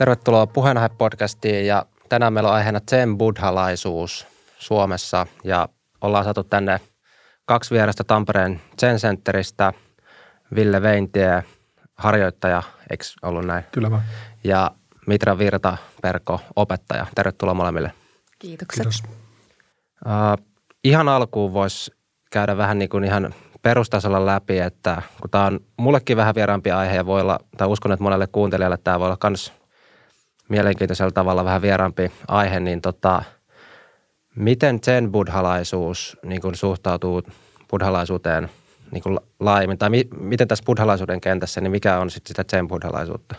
Tervetuloa Puheenaihe-podcastiin ja tänään meillä on aiheena zen buddhalaisuus Suomessa ja ollaan saatu tänne kaksi vierasta Tampereen Zen Centeristä, Ville Veintie, harjoittaja, eikö ollut näin? Kyllä vaan. Ja Mitra Virta, Perko, opettaja. Tervetuloa molemmille. Kiitokset. Kiitos. Uh, ihan alkuun voisi käydä vähän niin kuin ihan perustasolla läpi, että kun tämä on mullekin vähän vieraampi aihe ja voi olla, tai uskon, että monelle kuuntelijalle tämä voi olla myös mielenkiintoisella tavalla vähän vieraampi aihe, niin tota, miten zen buddhalaisuus niin kuin suhtautuu buddhalaisuuteen niin kuin laajemmin, tai mi, miten tässä buddhalaisuuden kentässä, niin mikä on sitten sitä zen buddhalaisuutta?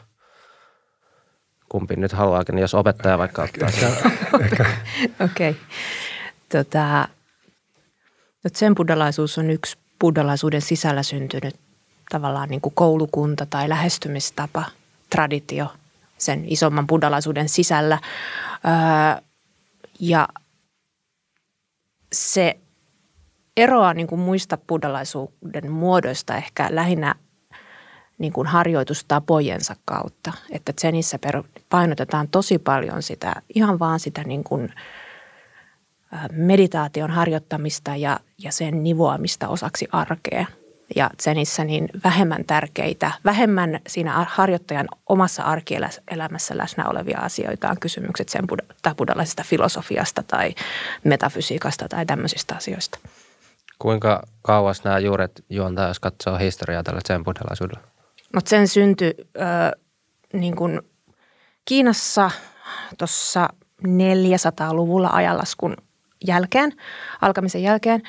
Kumpi nyt haluaakin, niin jos opettaja vaikka ottaa sen. Okei. Okay. Tota, no sen buddhalaisuus on yksi buddhalaisuuden sisällä syntynyt tavallaan niin kuin koulukunta tai lähestymistapa, traditio sen isomman buddhalaisuuden sisällä. Öö, ja se eroaa niin kuin muista buddhalaisuuden muodoista ehkä lähinnä niin kuin harjoitustapojensa kautta. Että Zenissä painotetaan tosi paljon sitä, ihan vaan sitä niin kuin meditaation harjoittamista ja, ja sen nivoamista osaksi arkea. Ja Zenissä niin vähemmän tärkeitä, vähemmän siinä harjoittajan omassa arkielämässä läsnä olevia asioita on kysymykset sen buddhalaisesta filosofiasta tai metafysiikasta tai tämmöisistä asioista. Kuinka kauas nämä juuret juontaa, jos katsoo historiaa tällä zen buddhalaisuudella? No sen syntyi äh, niin kuin Kiinassa tuossa 400-luvulla ajanlaskun jälkeen, alkamisen jälkeen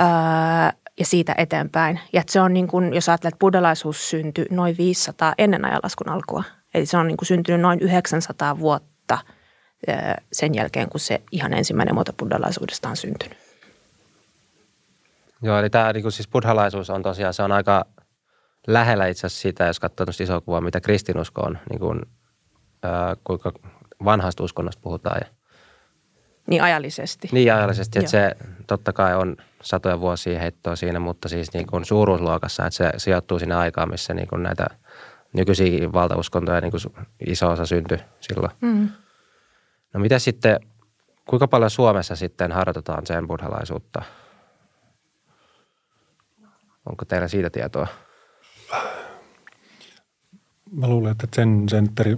äh, ja siitä eteenpäin. Ja se on niin kuin, jos ajattelet, että buddhalaisuus syntyi noin 500 ennen ajanlaskun alkua. Eli se on niin kuin syntynyt noin 900 vuotta äh, sen jälkeen, kun se ihan ensimmäinen muoto buddhalaisuudesta on syntynyt. Joo, eli tämä niin kuin siis buddhalaisuus on tosiaan, se on aika lähellä itse asiassa sitä, jos katsoo isoa kuvaa, mitä kristinusko on, niin kuin, ää, kuinka vanhasta uskonnosta puhutaan. Ja, niin ajallisesti. Niin ajallisesti, että se totta kai on satoja vuosia heittoa siinä, mutta siis niin kuin suuruusluokassa, että se sijoittuu sinne aikaan, missä niin kuin näitä nykyisiä valtauskontoja niin kuin iso osa syntyi silloin. Mm. No mitä sitten, kuinka paljon Suomessa sitten harjoitetaan sen buddhalaisuutta? Onko teillä siitä tietoa? Mä luulen, että sen sentteri,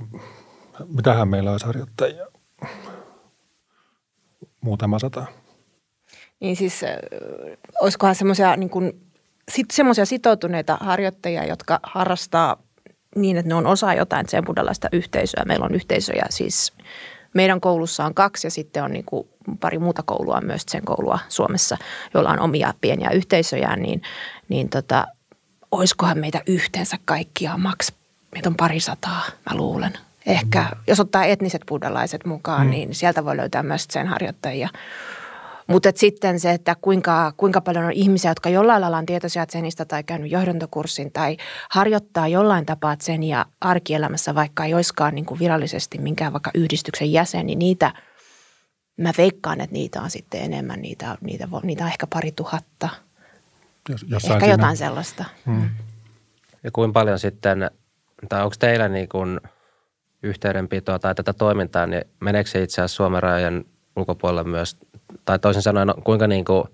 mitähän meillä olisi harjoittajia? Muutama sata. Niin siis, olisikohan semmoisia niin sit, semmoisia sitoutuneita harjoittajia, jotka harrastaa niin, että ne on osa jotain sen buddhalaista yhteisöä. Meillä on yhteisöjä siis, meidän koulussa on kaksi ja sitten on niin kuin pari muuta koulua myös sen koulua Suomessa, joilla on omia pieniä yhteisöjä, niin, niin tota, olisikohan meitä yhteensä kaikkia maks, meitä on pari sataa, mä luulen. Ehkä, mm. jos ottaa etniset buddhalaiset mukaan, mm. niin sieltä voi löytää myös sen harjoittajia. Mutta sitten se, että kuinka, kuinka paljon on ihmisiä, jotka jollain lailla on tietoisia senistä tai käynyt johdantokurssin tai harjoittaa jollain tapaa sen ja arkielämässä, vaikka ei olisikaan niin kuin virallisesti minkään vaikka yhdistyksen jäsen, niin niitä, mä veikkaan, että niitä on sitten enemmän, niitä, niitä, niitä on ehkä pari tuhatta – jos, Ehkä siinä. jotain sellaista. Hmm. Ja kuinka paljon sitten, tai onko teillä niin kuin yhteydenpitoa tai tätä toimintaa, niin meneekö se itse asiassa Suomen rajojen ulkopuolella myös, tai toisin sanoen, kuinka niin kuin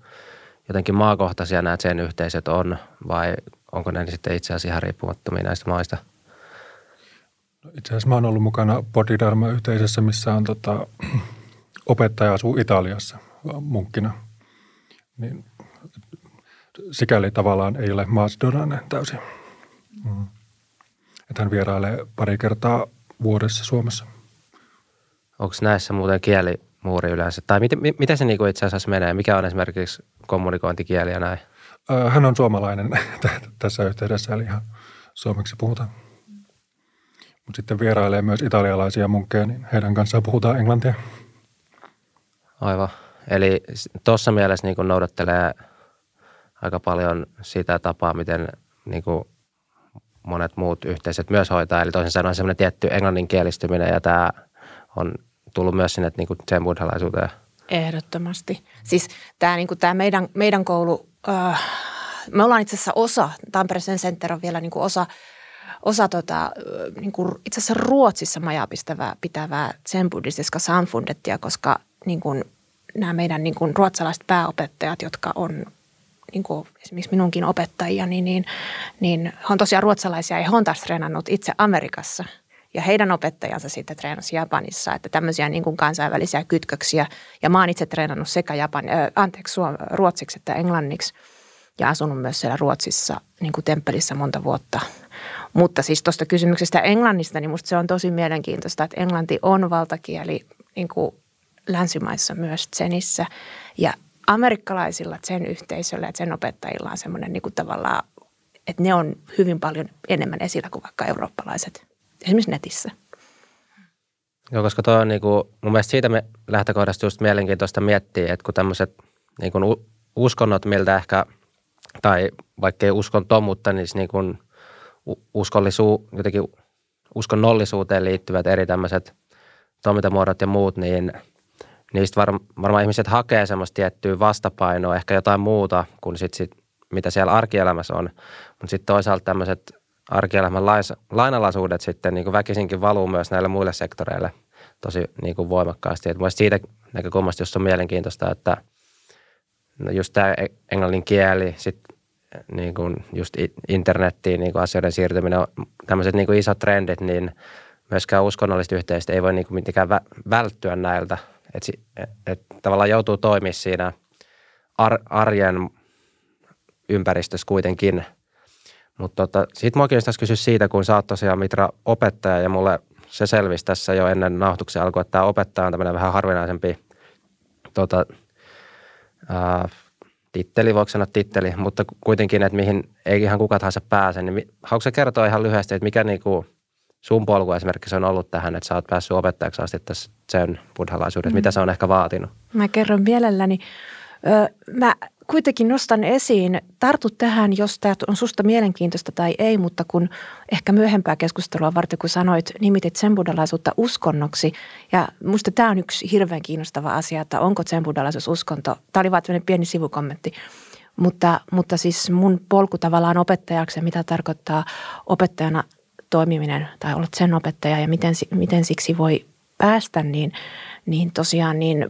jotenkin maakohtaisia nämä sen yhteisöt on, vai onko ne sitten itse asiassa ihan riippumattomia näistä maista? No itse asiassa mä oon ollut mukana Bodhidharma-yhteisössä, missä on tota, opettaja asuu Italiassa munkkina. Niin sikäli tavallaan ei ole maasdonainen täysin. Mm. Että hän vierailee pari kertaa vuodessa Suomessa. Onko näissä muuten kielimuuri yleensä? Tai miten, miten se niinku itse asiassa menee? Mikä on esimerkiksi kommunikointikieli ja näin? Hän on suomalainen tässä yhteydessä, eli ihan suomeksi puhutaan. Mutta sitten vierailee myös italialaisia munkkeja, niin heidän kanssaan puhutaan englantia. Aivan. Eli tuossa mielessä niin noudattelee – aika paljon sitä tapaa, miten niin kuin monet muut yhteisöt myös hoitaa. Eli toisin sanoen semmoinen tietty englanninkielistyminen ja tämä on tullut myös sinne niin sen buddhalaisuuteen. Ehdottomasti. Siis tämä, niin kuin tämä meidän, meidän koulu, äh, me ollaan itse asiassa osa, Tampereen Center on vielä niin kuin osa, osa tota, niin kuin itse asiassa Ruotsissa majaa pistävää, pitävää sen buddhistiska samfundettia, koska niin kuin, nämä meidän niin kuin, ruotsalaiset pääopettajat, jotka on niin kuin esimerkiksi minunkin opettajia, niin, niin, niin he on tosiaan ruotsalaisia ja he on taas treenannut itse Amerikassa – ja heidän opettajansa sitten treenasi Japanissa, että tämmöisiä niin kuin kansainvälisiä kytköksiä. Ja mä oon itse treenannut sekä Japan, äh, anteeksi, ruotsiksi että englanniksi ja asunut myös siellä Ruotsissa niin kuin temppelissä monta vuotta. Mutta siis tuosta kysymyksestä Englannista, niin musta se on tosi mielenkiintoista, että englanti on valtakieli niin kuin länsimaissa myös Zenissä. Ja amerikkalaisilla sen yhteisöllä ja sen opettajilla on semmoinen niin tavallaan, että ne on hyvin paljon enemmän esillä kuin vaikka eurooppalaiset esimerkiksi netissä. Joo, koska tuo on niin kuin, mun mielestä siitä me lähtökohdasta just mielenkiintoista miettiä, että kun tämmöiset niin kuin uskonnot, miltä ehkä, tai vaikka ei uskonto, mutta niin, niin kuin uskollisu, jotenkin uskonnollisuuteen liittyvät eri tämmöiset toimintamuodot ja muut, niin niistä var, varmaan ihmiset hakee semmoista tiettyä vastapainoa, ehkä jotain muuta kuin sit, sit, mitä siellä arkielämässä on. Mutta sitten toisaalta tämmöiset arkielämän lainalaisuudet sitten niin kuin väkisinkin valuu myös näille muille sektoreille tosi niin kuin voimakkaasti. Et siitä näkökulmasta just on mielenkiintoista, että no just tämä e-, englannin kieli, sitten niin kuin just internettiin niin kuin asioiden siirtyminen, tämmöiset niin isot trendit, niin myöskään uskonnolliset yhteisöt ei voi niin kuin mitenkään välttyä näiltä. Et, et tavallaan joutuu toimimaan siinä ar, arjen ympäristössä kuitenkin – mutta tota, sitten mua kiinnostaisi kysyä siitä, kun sä oot tosiaan Mitra opettaja ja mulle se selvisi tässä jo ennen nauhoituksen alkua, että tämä opettaja on tämmöinen vähän harvinaisempi tota, ää, titteli, voiko sanoa titteli, mutta kuitenkin, että mihin ei ihan kuka tahansa pääse, niin haluatko kertoa ihan lyhyesti, että mikä niinku sun polku esimerkiksi on ollut tähän, että sä oot päässyt opettajaksi asti tässä sen buddhalaisuudessa, mm. mitä se on ehkä vaatinut? Mä kerron mielelläni. Öö, mä kuitenkin nostan esiin, tartu tähän, jos tämä on susta mielenkiintoista tai ei, mutta kun ehkä myöhempää keskustelua varten, kun sanoit, nimitit zenbuddalaisuutta uskonnoksi. Ja musta tämä on yksi hirveän kiinnostava asia, että onko zenbuddalaisuus uskonto. Tämä oli vain pieni sivukommentti. Mutta, mutta siis mun polku tavallaan opettajaksi, mitä tarkoittaa opettajana toimiminen tai olla sen opettaja ja miten, miten siksi voi päästä, niin, niin tosiaan niin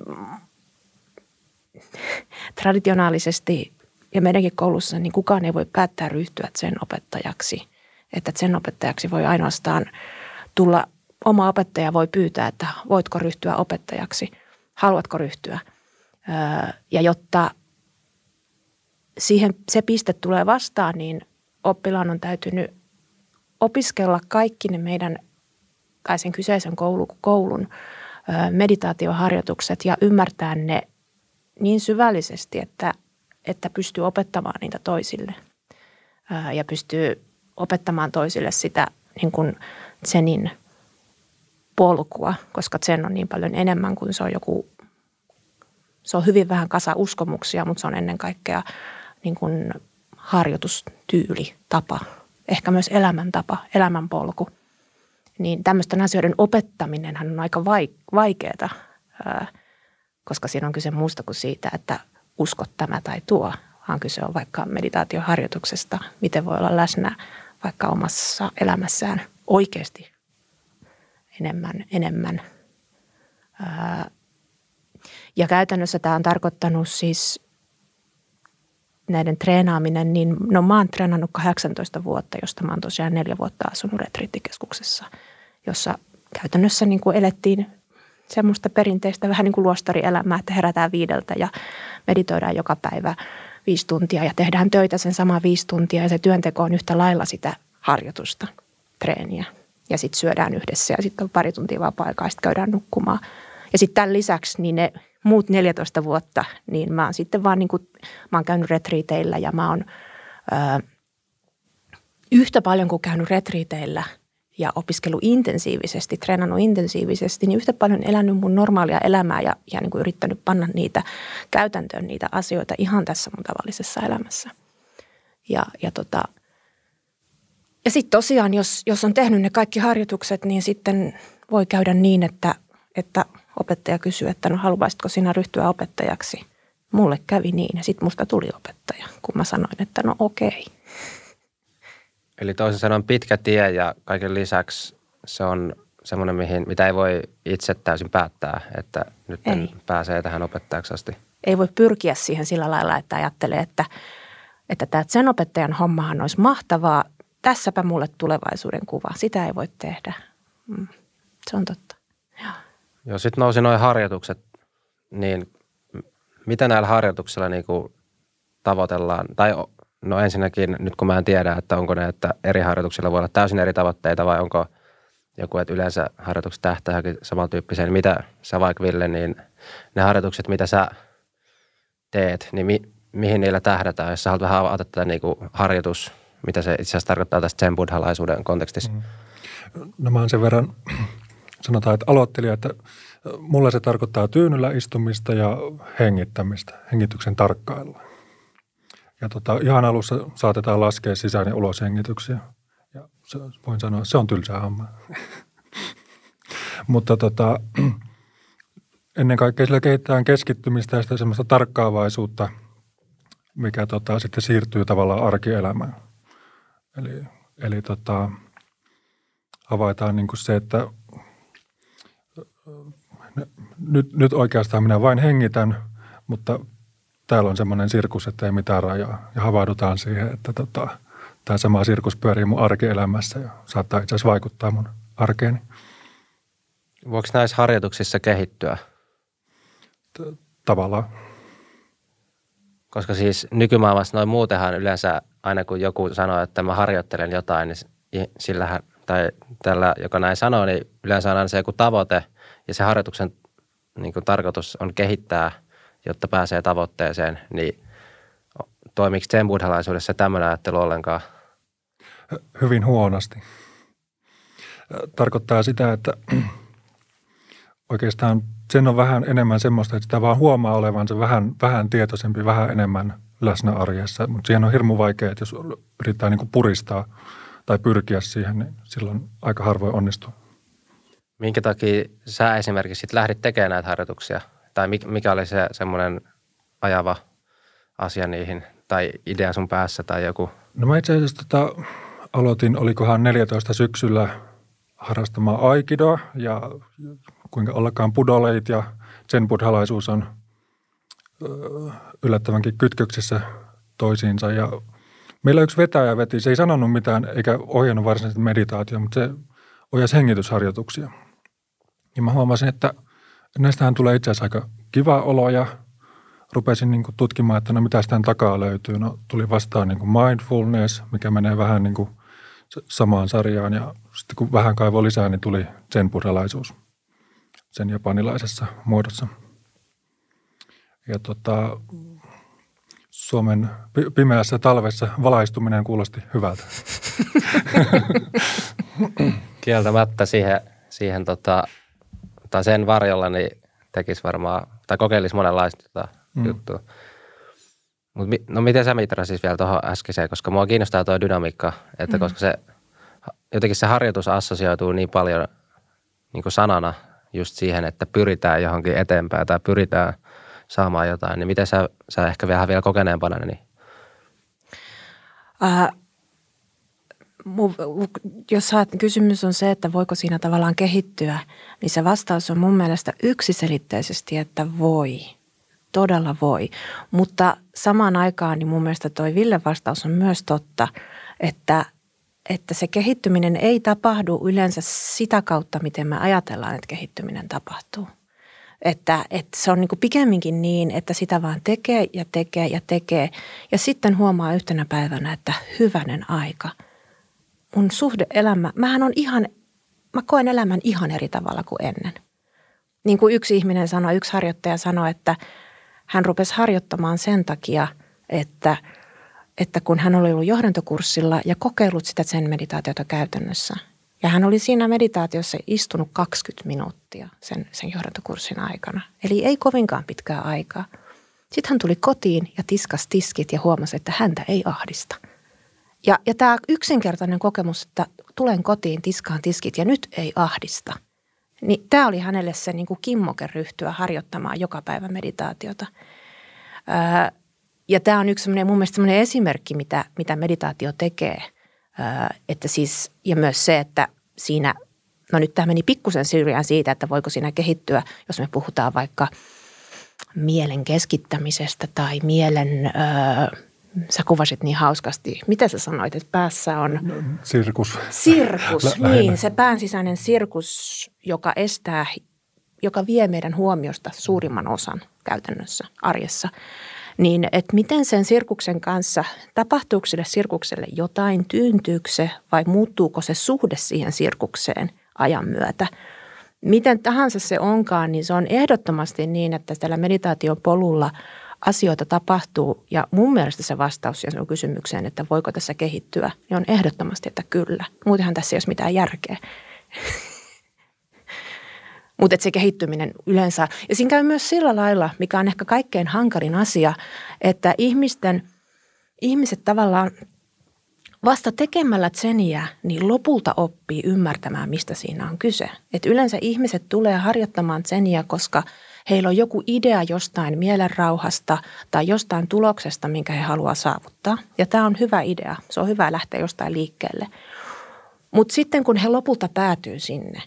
traditionaalisesti ja meidänkin koulussa niin kukaan ei voi päättää ryhtyä sen opettajaksi. Että sen opettajaksi voi ainoastaan tulla, oma opettaja voi pyytää, että voitko ryhtyä opettajaksi, haluatko ryhtyä. Ja jotta siihen se piste tulee vastaan, niin oppilaan on täytynyt opiskella kaikki ne meidän tai sen kyseisen koulun, koulun meditaatioharjoitukset ja ymmärtää ne niin syvällisesti, että, että pystyy opettamaan niitä toisille. Ja pystyy opettamaan toisille sitä niin kuin Zenin polkua, koska Zen on niin paljon enemmän kuin se on joku, se on hyvin vähän kasa uskomuksia, mutta se on ennen kaikkea niin kuin harjoitustyyli, tapa, ehkä myös elämäntapa, elämänpolku. Niin tämmöisten asioiden opettaminen on aika vaikeaa koska siinä on kyse muusta kuin siitä, että uskot tämä tai tuo, vaan kyse on vaikka meditaatioharjoituksesta, miten voi olla läsnä vaikka omassa elämässään oikeasti enemmän, enemmän. Ja käytännössä tämä on tarkoittanut siis näiden treenaaminen, niin no mä oon treenannut 18 vuotta, josta mä oon tosiaan neljä vuotta asunut retriittikeskuksessa, jossa käytännössä niin kuin elettiin semmoista perinteistä vähän niin kuin luostarielämää, että herätään viideltä ja meditoidaan joka päivä viisi tuntia ja tehdään töitä sen sama viisi tuntia ja se työnteko on yhtä lailla sitä harjoitusta, treeniä. Ja sitten syödään yhdessä ja sitten on pari tuntia vapaa-aikaa ja sitten käydään nukkumaan. Ja sitten tämän lisäksi niin ne muut 14 vuotta, niin mä oon sitten vaan niin kuin, mä oon käynyt retriiteillä ja mä oon ö, yhtä paljon kuin käynyt retriiteillä – ja opiskelu intensiivisesti, treenannut intensiivisesti, niin yhtä paljon elänyt mun normaalia elämää ja, ja niin kuin yrittänyt panna niitä käytäntöön, niitä asioita ihan tässä mun tavallisessa elämässä. Ja, ja, tota, ja sitten tosiaan, jos, jos on tehnyt ne kaikki harjoitukset, niin sitten voi käydä niin, että, että opettaja kysyy, että no haluaisitko sinä ryhtyä opettajaksi. Mulle kävi niin ja sitten musta tuli opettaja, kun mä sanoin, että no okei. Eli toisin sanoen pitkä tie ja kaiken lisäksi se on semmoinen, mihin, mitä ei voi itse täysin päättää, että nyt ei. pääsee tähän opettajaksi asti. Ei voi pyrkiä siihen sillä lailla, että ajattelee, että, että tämä sen opettajan hommahan olisi mahtavaa. Tässäpä mulle tulevaisuuden kuva. Sitä ei voi tehdä. Mm. Se on totta. Joo. Joo, sitten nousi noin harjoitukset, niin mitä näillä harjoituksilla niin kuin tavoitellaan? Tai no ensinnäkin, nyt kun mä en tiedä, että onko ne, että eri harjoituksilla voi olla täysin eri tavoitteita vai onko joku, että yleensä harjoitukset tähtää johonkin samantyyppiseen. Niin mitä sä vaikka Ville, niin ne harjoitukset, mitä sä teet, niin mi, mihin niillä tähdätään? Jos sä haluat vähän avata tätä niin kuin harjoitus, mitä se itse asiassa tarkoittaa tästä sen buddhalaisuuden kontekstissa. Mm. No mä oon sen verran, sanotaan, että aloittelija, että mulla se tarkoittaa tyynyllä istumista ja hengittämistä, hengityksen tarkkailua. Ja tota, ihan alussa saatetaan laskea sisään ja ulos hengityksiä. Ja se, voin sanoa, se on tylsää homma. Mutta tota, ennen kaikkea sillä kehitetään keskittymistä ja sitä semmoista tarkkaavaisuutta, mikä tota, sitten siirtyy tavallaan arkielämään. Eli, eli tota, havaitaan niin kuin se, että nyt, nyt oikeastaan minä vain hengitän, mutta täällä on semmoinen sirkus, että ei mitään rajaa. Ja havahdutaan siihen, että tota, tämä sama sirkus pyörii mun arkielämässä ja saattaa itse asiassa vaikuttaa mun arkeeni. Voiko näissä harjoituksissa kehittyä? Tavallaan. Koska siis nykymaailmassa noin muutenhan yleensä aina kun joku sanoo, että mä harjoittelen jotain, niin sillähän, tai tällä, joka näin sanoo, niin yleensä on aina se joku tavoite ja se harjoituksen niin kuin tarkoitus on kehittää, jotta pääsee tavoitteeseen, niin toimiko sen buddhalaisuudessa tämmöinen ajattelu ollenkaan? Hyvin huonosti. Tarkoittaa sitä, että oikeastaan sen on vähän enemmän semmoista, että sitä vaan huomaa olevansa vähän, vähän tietoisempi, vähän enemmän läsnä arjessa. Mutta siihen on hirmu vaikea, että jos yrittää niin puristaa tai pyrkiä siihen, niin silloin aika harvoin onnistuu. Minkä takia sä esimerkiksi sit lähdit tekemään näitä harjoituksia? Tai mikä oli se semmoinen ajava asia niihin? Tai idea sun päässä tai joku? No mä itse asiassa tota, aloitin, olikohan 14 syksyllä harrastamaan aikidoa ja kuinka ollakaan pudoleit ja sen buddhalaisuus on yllättävänkin kytköksessä toisiinsa. Ja meillä yksi vetäjä veti, se ei sanonut mitään eikä ohjannut varsinaisesti meditaatio, mutta se ohjasi hengitysharjoituksia. Ja mä huomasin, että näistähän tulee itse asiassa aika kiva olo ja rupesin niin kuin tutkimaan, että no mitä sitä takaa löytyy. No tuli vastaan niin kuin mindfulness, mikä menee vähän niin kuin samaan sarjaan ja sitten kun vähän kaivo lisää, niin tuli sen buddhalaisuus sen japanilaisessa muodossa. Ja tota, Suomen pimeässä talvessa valaistuminen kuulosti hyvältä. Kieltämättä siihen, siihen tota, tai sen varjolla niin tekisi varmaan, tai kokeilisi monenlaista tota mm. juttua. Mut, no miten sä Mitra siis vielä tuohon äskeiseen, koska mua kiinnostaa tuo dynamiikka, että mm. koska se jotenkin se harjoitus assosioituu niin paljon niin kuin sanana just siihen, että pyritään johonkin eteenpäin tai pyritään saamaan jotain, niin miten sä, sä ehkä vähän vielä kokeneempana, niin uh, jos saat, kysymys on se, että voiko siinä tavallaan kehittyä, niin se vastaus on mun mielestä yksiselitteisesti, että voi. Todella voi. Mutta samaan aikaan niin mun mielestä toi Ville vastaus on myös totta, että, että se kehittyminen ei tapahdu yleensä sitä kautta, miten me ajatellaan, että kehittyminen tapahtuu. Että, että se on niin pikemminkin niin, että sitä vaan tekee ja tekee ja tekee. Ja sitten huomaa yhtenä päivänä, että hyvänen aika – mun suhdeelämä, mähän on ihan, mä koen elämän ihan eri tavalla kuin ennen. Niin kuin yksi ihminen sanoi, yksi harjoittaja sanoi, että hän rupesi harjoittamaan sen takia, että, että kun hän oli ollut johdantokurssilla ja kokeillut sitä sen meditaatiota käytännössä. Ja hän oli siinä meditaatiossa istunut 20 minuuttia sen, sen johdantokurssin aikana. Eli ei kovinkaan pitkää aikaa. Sitten hän tuli kotiin ja tiskas tiskit ja huomasi, että häntä ei ahdista – ja, ja tämä yksinkertainen kokemus, että tulen kotiin, tiskaan tiskit ja nyt ei ahdista. Niin tämä oli hänelle se niin kuin kimmoke ryhtyä harjoittamaan joka päivä meditaatiota. Öö, ja tämä on yksi mun mielestä esimerkki, mitä, mitä meditaatio tekee. Että siis, ja myös se, että siinä, no nyt tämä meni pikkusen syrjään siitä, että voiko siinä kehittyä, jos me puhutaan vaikka mielen keskittämisestä tai mielen, öö, sä kuvasit niin hauskasti, mitä sä sanoit, että päässä on? Sirkus. Sirkus, Lä- niin, se pään sisäinen sirkus, joka estää, joka vie meidän huomiosta suurimman osan käytännössä arjessa – niin että miten sen sirkuksen kanssa, tapahtuuko sille sirkukselle jotain, tyyntyykö se vai muuttuuko se suhde siihen sirkukseen ajan myötä. Miten tahansa se onkaan, niin se on ehdottomasti niin, että tällä meditaation polulla asioita tapahtuu. Ja mun mielestä se vastaus on kysymykseen, että voiko tässä kehittyä, niin on ehdottomasti, että kyllä. Muutenhan tässä ei ole mitään järkeä. Mutta se kehittyminen yleensä, ja siinä käy myös sillä lailla, mikä on ehkä kaikkein hankalin asia, että ihmisten, ihmiset tavallaan vasta tekemällä tseniä, niin lopulta oppii ymmärtämään, mistä siinä on kyse. Et yleensä ihmiset tulee harjoittamaan tseniä, koska heillä on joku idea jostain mielenrauhasta tai jostain tuloksesta, minkä he haluaa saavuttaa. Ja tämä on hyvä idea. Se on hyvä lähteä jostain liikkeelle. Mutta sitten kun he lopulta päätyy sinne,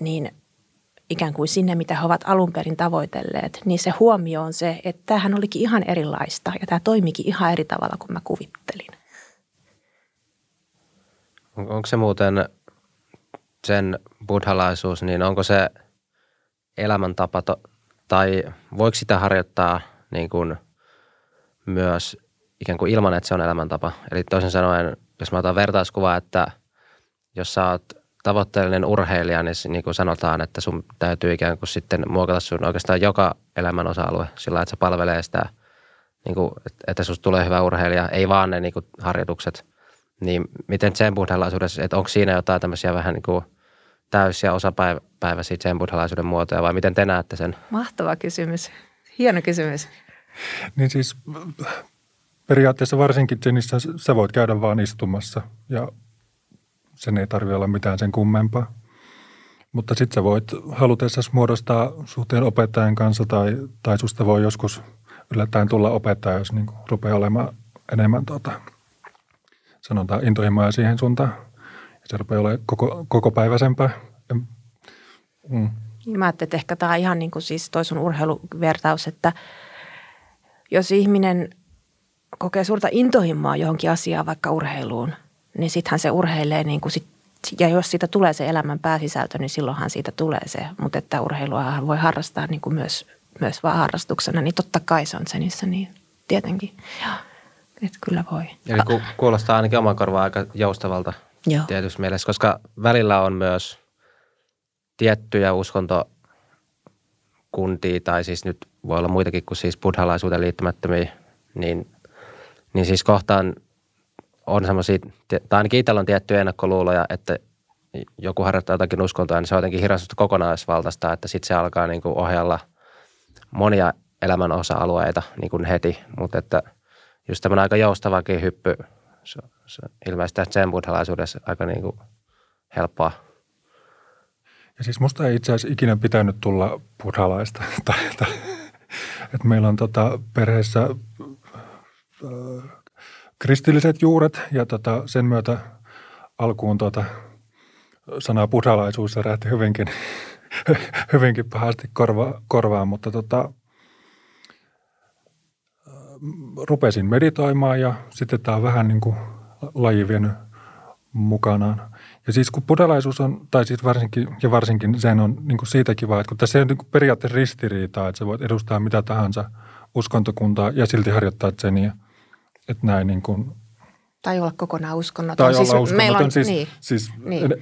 niin ikään kuin sinne, mitä he ovat alun perin tavoitelleet, niin se huomio on se, että tämähän olikin ihan erilaista ja tämä toimikin ihan eri tavalla kuin mä kuvittelin. Onko se muuten sen buddhalaisuus, niin onko se elämäntapa to, tai voiko sitä harjoittaa niin kuin myös ikään kuin ilman, että se on elämäntapa? Eli toisin sanoen, jos mä otan vertauskuvaa, että jos sä oot tavoitteellinen urheilija, niin, niin kuin sanotaan, että sun täytyy ikään kuin sitten muokata sun oikeastaan joka elämän osa-alue sillä, että se palvelee sitä, niin kuin, että susta tulee hyvä urheilija, ei vaan ne niin kuin harjoitukset. Niin miten sen buddhalaisuudessa, että onko siinä jotain tämmöisiä vähän niin kuin täys- ja osapäiväisiä sen buddhalaisuuden muotoja vai miten te näette sen? Mahtava kysymys. Hieno kysymys. Niin siis periaatteessa varsinkin Jenissä sä voit käydä vaan istumassa ja sen ei tarvitse olla mitään sen kummempaa. Mutta sitten sä voit halutessa muodostaa suhteen opettajan kanssa tai, tai susta voi joskus yllättäen tulla opettaja, jos niin rupeaa olemaan enemmän tota, sanotaan intohimoja siihen suuntaan. Ja se rupeaa olemaan koko, koko päiväisempää. Mm. Mä ajattelin, että ehkä tämä on ihan niin kuin siis toi sun urheiluvertaus, että jos ihminen kokee suurta intohimoa johonkin asiaan, vaikka urheiluun – niin sittenhän se urheilee niin kuin sit, ja jos siitä tulee se elämän pääsisältö, niin silloinhan siitä tulee se. Mutta että urheilua voi harrastaa niin kuin myös, myös vaan harrastuksena, niin totta kai se on senissä niin tietenkin. Joo, että kyllä voi. Eli ku, kuulostaa ainakin oman korvaan aika joustavalta Tietysti mielessä, koska välillä on myös tiettyjä uskontokuntia, tai siis nyt voi olla muitakin kuin siis buddhalaisuuteen liittymättömiä, niin, niin siis kohtaan – on semmoisia, tai ainakin itsellä on tiettyjä ennakkoluuloja, että joku harjoittaa jotakin uskontoa, niin se on jotenkin hirveästi kokonaisvaltaista, että sitten se alkaa niin kuin ohjalla monia elämän osa-alueita niin kuin heti, mutta että just tämmöinen aika joustavakin hyppy, se, se ilmeisesti sen buddhalaisuudessa aika niin kuin helppoa. Ja siis musta ei itse asiassa ikinä pitänyt tulla buddhalaista. että meillä on tota perheessä äh, kristilliset juuret ja tota, sen myötä alkuun tota, sana buddhalaisuus rähti hyvinkin, hyvinkin pahasti korva, korvaan, mutta tota, rupesin meditoimaan ja sitten tämä on vähän niin kuin laji vienyt mukanaan. Ja siis kun buddhalaisuus on, tai siis varsinkin, ja varsinkin sen on niin kuin siitä kiva, että kun tässä ei ole niin kuin periaatteessa ristiriitaa, että sä voit edustaa mitä tahansa uskontokuntaa ja silti harjoittaa tseniä – että näin niin kuin tai olla kokonaan uskonnoton. Tai siis olla uskonnoton, meillä on, siis, niin, siis niin.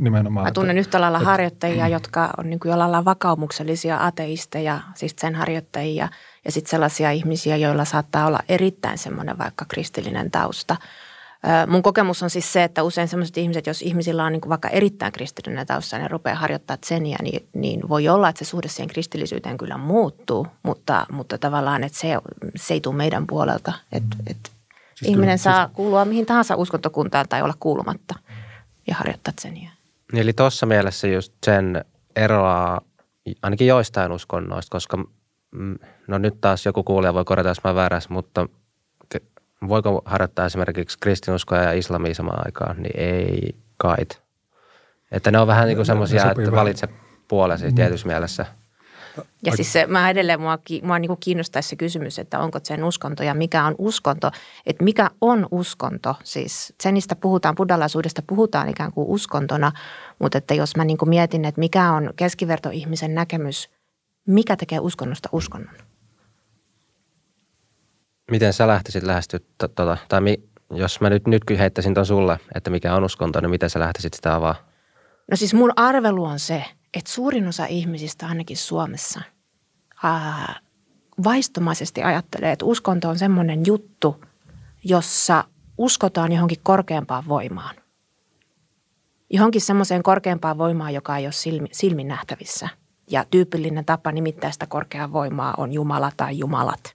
nimenomaan. Mä tunnen yhtä lailla että, harjoittajia, mm. jotka on niin kuin jollain lailla vakaumuksellisia ateisteja, siis sen harjoittajia, ja sitten sellaisia ihmisiä, joilla saattaa olla erittäin semmoinen vaikka kristillinen tausta. Mun kokemus on siis se, että usein sellaiset ihmiset, jos ihmisillä on niin kuin vaikka erittäin kristillinen tausta ja ne rupeaa harjoittaa tseniä, niin, niin voi olla, että se suhde siihen kristillisyyteen kyllä muuttuu, mutta, mutta tavallaan, että se, se ei tule meidän puolelta. Että, että siis ihminen kyllä, saa siis... kuulua mihin tahansa uskontokuntaan tai olla kuulumatta ja harjoittaa tseniä. Niin, eli tuossa mielessä just sen eroaa ainakin joistain uskonnoista, koska mm, no nyt taas joku kuulija voi korjata, jos mä väärässä, mutta voiko harjoittaa esimerkiksi kristinuskoa ja islamia samaan aikaan, niin ei kait. Että ne on vähän niin kuin semmoisia, että valitse puolesi mm. tietyssä mielessä. Ja siis se, mä edelleen, mua, mua niin kiinnostaisi se kysymys, että onko sen uskonto ja mikä on uskonto. Että mikä on uskonto, siis senistä puhutaan, buddhalaisuudesta puhutaan ikään kuin uskontona, mutta että jos mä niin mietin, että mikä on keskivertoihmisen näkemys, mikä tekee uskonnosta uskonnon? Miten sä lähtisit lähestyä, tuota, tai mi, jos mä nyt, nyt heittäisin ton sulle, että mikä on uskonto, niin miten sä lähtisit sitä avaa? No siis mun arvelu on se, että suurin osa ihmisistä ainakin Suomessa ää, vaistomaisesti ajattelee, että uskonto on semmoinen juttu, jossa uskotaan johonkin korkeampaan voimaan. Johonkin semmoiseen korkeampaan voimaan, joka ei ole silmi, silmin nähtävissä. Ja tyypillinen tapa nimittää sitä korkeaa voimaa on Jumala tai Jumalat.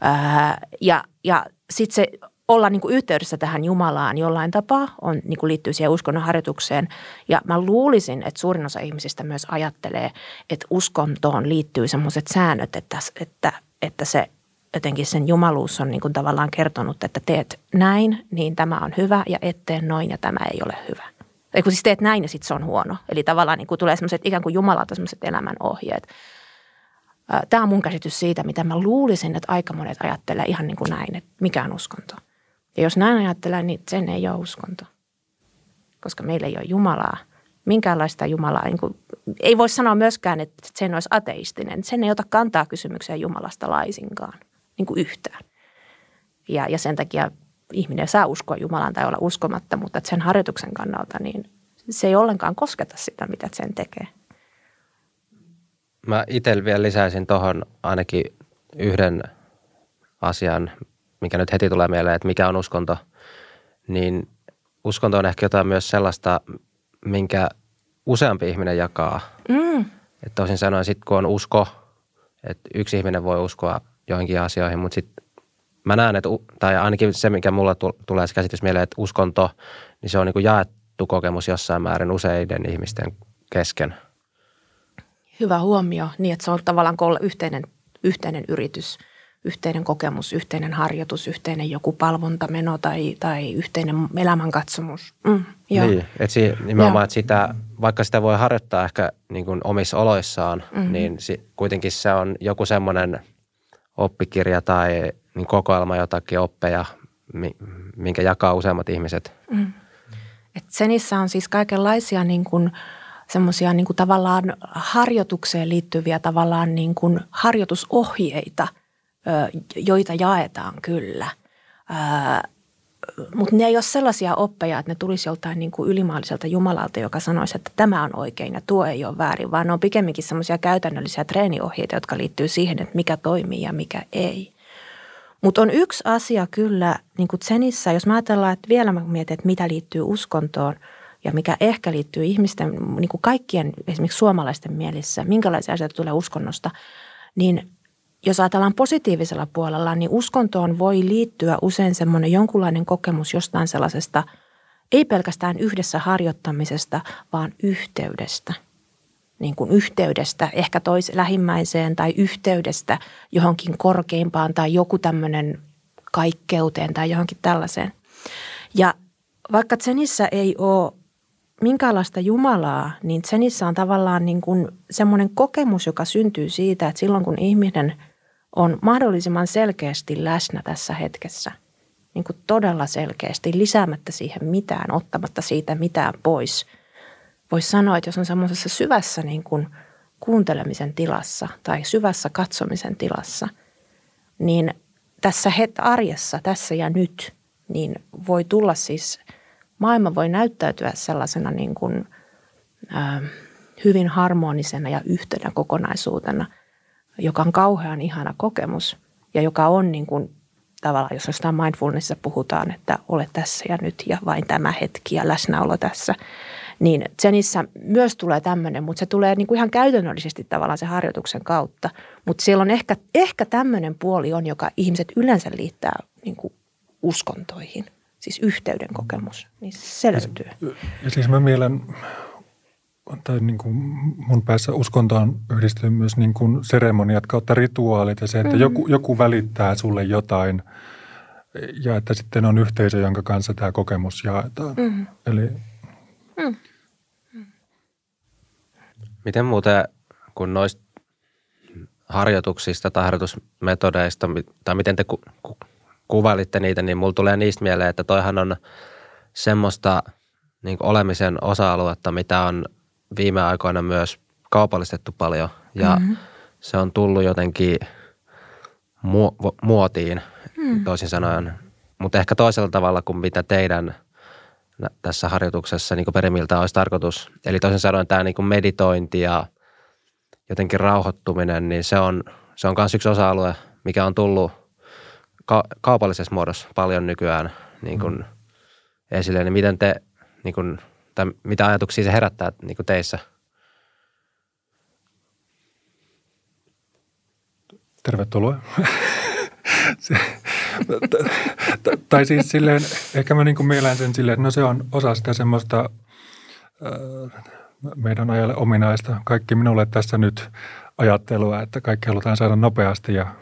Ää, ja ja sitten se olla niin kuin yhteydessä tähän Jumalaan jollain tapaa, on, niin kuin liittyy siihen uskonnon harjoitukseen. Ja mä luulisin, että suurin osa ihmisistä myös ajattelee, että uskontoon liittyy sellaiset säännöt, että, että, että se jotenkin sen jumaluus on niin kuin tavallaan kertonut, että teet näin, niin tämä on hyvä ja et tee noin ja tämä ei ole hyvä. Ei kun siis teet näin ja sitten se on huono. Eli tavallaan niin kuin tulee sellaiset ikään kuin Jumalalta sellaiset elämän ohjeet. Tämä on mun käsitys siitä, mitä mä luulisin, että aika monet ajattelee ihan niin kuin näin, että mikä on uskonto. Ja jos näin ajattelee, niin sen ei ole uskonto. Koska meillä ei ole Jumalaa. Minkäänlaista Jumalaa. Niin kuin, ei voi sanoa myöskään, että sen olisi ateistinen. Sen ei ota kantaa kysymykseen Jumalasta laisinkaan. Niin kuin yhtään. Ja, ja sen takia ihminen saa uskoa Jumalaan tai olla uskomatta, mutta sen harjoituksen kannalta niin se ei ollenkaan kosketa sitä, mitä sen tekee. Mä itse vielä lisäisin tuohon ainakin yhden asian, mikä nyt heti tulee mieleen, että mikä on uskonto, niin uskonto on ehkä jotain myös sellaista, minkä useampi ihminen jakaa. Mm. Että toisin sanoen sitten kun on usko, että yksi ihminen voi uskoa joihinkin asioihin, mutta sitten mä näen, että, tai ainakin se, mikä mulla tulee se käsitys mieleen, että uskonto, niin se on niin kuin jaettu kokemus jossain määrin useiden ihmisten kesken. Hyvä huomio, niin että se on tavallaan yhteinen, yhteinen yritys – yhteinen kokemus, yhteinen harjoitus, yhteinen joku palvontameno tai, tai yhteinen elämänkatsomus. Mm, joo. Niin, että si, nimenomaan, että sitä, vaikka sitä voi harjoittaa ehkä niin kuin omissa oloissaan, mm-hmm. niin si, kuitenkin se on joku semmoinen oppikirja tai niin kokoelma jotakin oppeja, minkä jakaa useammat ihmiset. Mm. Et Senissä on siis kaikenlaisia niin kuin, semmoisia niin tavallaan harjoitukseen liittyviä tavallaan niin kuin harjoitusohjeita – joita jaetaan kyllä. Mutta ne ei ole sellaisia oppeja, että ne tulisi joltain niin kuin ylimaalliselta Jumalalta, joka sanoisi, että tämä on oikein ja tuo ei ole väärin, vaan ne on pikemminkin semmoisia käytännöllisiä treeniohjeita, jotka liittyy siihen, että mikä toimii ja mikä ei. Mutta on yksi asia kyllä niin kuin Zenissä, jos mä ajatellaan, että vielä mä mietin, että mitä liittyy uskontoon ja mikä ehkä liittyy ihmisten, niin kuin kaikkien esimerkiksi suomalaisten mielissä, minkälaisia asioita tulee uskonnosta, niin jos ajatellaan positiivisella puolella, niin uskontoon voi liittyä usein semmoinen jonkunlainen kokemus jostain sellaisesta, ei pelkästään yhdessä harjoittamisesta, vaan yhteydestä. Niin kuin yhteydestä ehkä tois lähimmäiseen tai yhteydestä johonkin korkeimpaan tai joku tämmöinen kaikkeuteen tai johonkin tällaiseen. Ja vaikka Zenissä ei ole minkäänlaista Jumalaa, niin Zenissä on tavallaan niin kuin semmoinen kokemus, joka syntyy siitä, että silloin kun ihminen – on mahdollisimman selkeästi läsnä tässä hetkessä. Niin kuin todella selkeästi, lisäämättä siihen mitään, ottamatta siitä mitään pois. Voisi sanoa, että jos on semmoisessa syvässä niin kuin kuuntelemisen tilassa tai syvässä katsomisen tilassa, niin tässä het arjessa, tässä ja nyt, niin voi tulla siis, maailma voi näyttäytyä sellaisena niin kuin, äh, hyvin harmonisena ja yhtenä kokonaisuutena – joka on kauhean ihana kokemus ja joka on niin kuin tavallaan, jos jostain mindfulnessissa puhutaan, että ole tässä ja nyt ja vain tämä hetki ja läsnäolo tässä, niin Zenissä myös tulee tämmöinen, mutta se tulee niin kuin ihan käytännöllisesti tavallaan se harjoituksen kautta. Mutta siellä on ehkä, ehkä tämmöinen puoli on, joka ihmiset yleensä liittää niin kuin uskontoihin, siis yhteyden kokemus, niin se löytyy. Ja, siis mä mielen tai niin kuin mun päässä uskontoon yhdistyy myös niin kuin seremoniat kautta rituaalit ja se, että mm. joku, joku välittää sulle jotain ja että sitten on yhteisö, jonka kanssa tämä kokemus jaetaan. Mm. Eli mm. Miten muuten, kun noista harjoituksista tai harjoitusmetodeista, tai miten te ku, ku, kuvailitte niitä, niin mulla tulee niistä mieleen, että toihan on semmoista niin olemisen osa-aluetta, mitä on viime aikoina myös kaupallistettu paljon ja mm-hmm. se on tullut jotenkin mu- muotiin mm. toisin sanoen, mutta ehkä toisella tavalla kuin mitä teidän tässä harjoituksessa niin perimiltä olisi tarkoitus. Eli toisin sanoen tämä niin meditointi ja jotenkin rauhoittuminen, niin se on, se on myös yksi osa-alue, mikä on tullut ka- kaupallisessa muodossa paljon nykyään niin kuin mm. esille. Niin miten te, niin kuin, tai mitä ajatuksia se herättää niin kuin teissä – Tervetuloa. tai siis silleen, ehkä mä niin mielän sen silleen, että no se on osa sitä semmoista meidän ajalle ominaista, kaikki minulle tässä nyt ajattelua, että kaikki halutaan saada nopeasti ja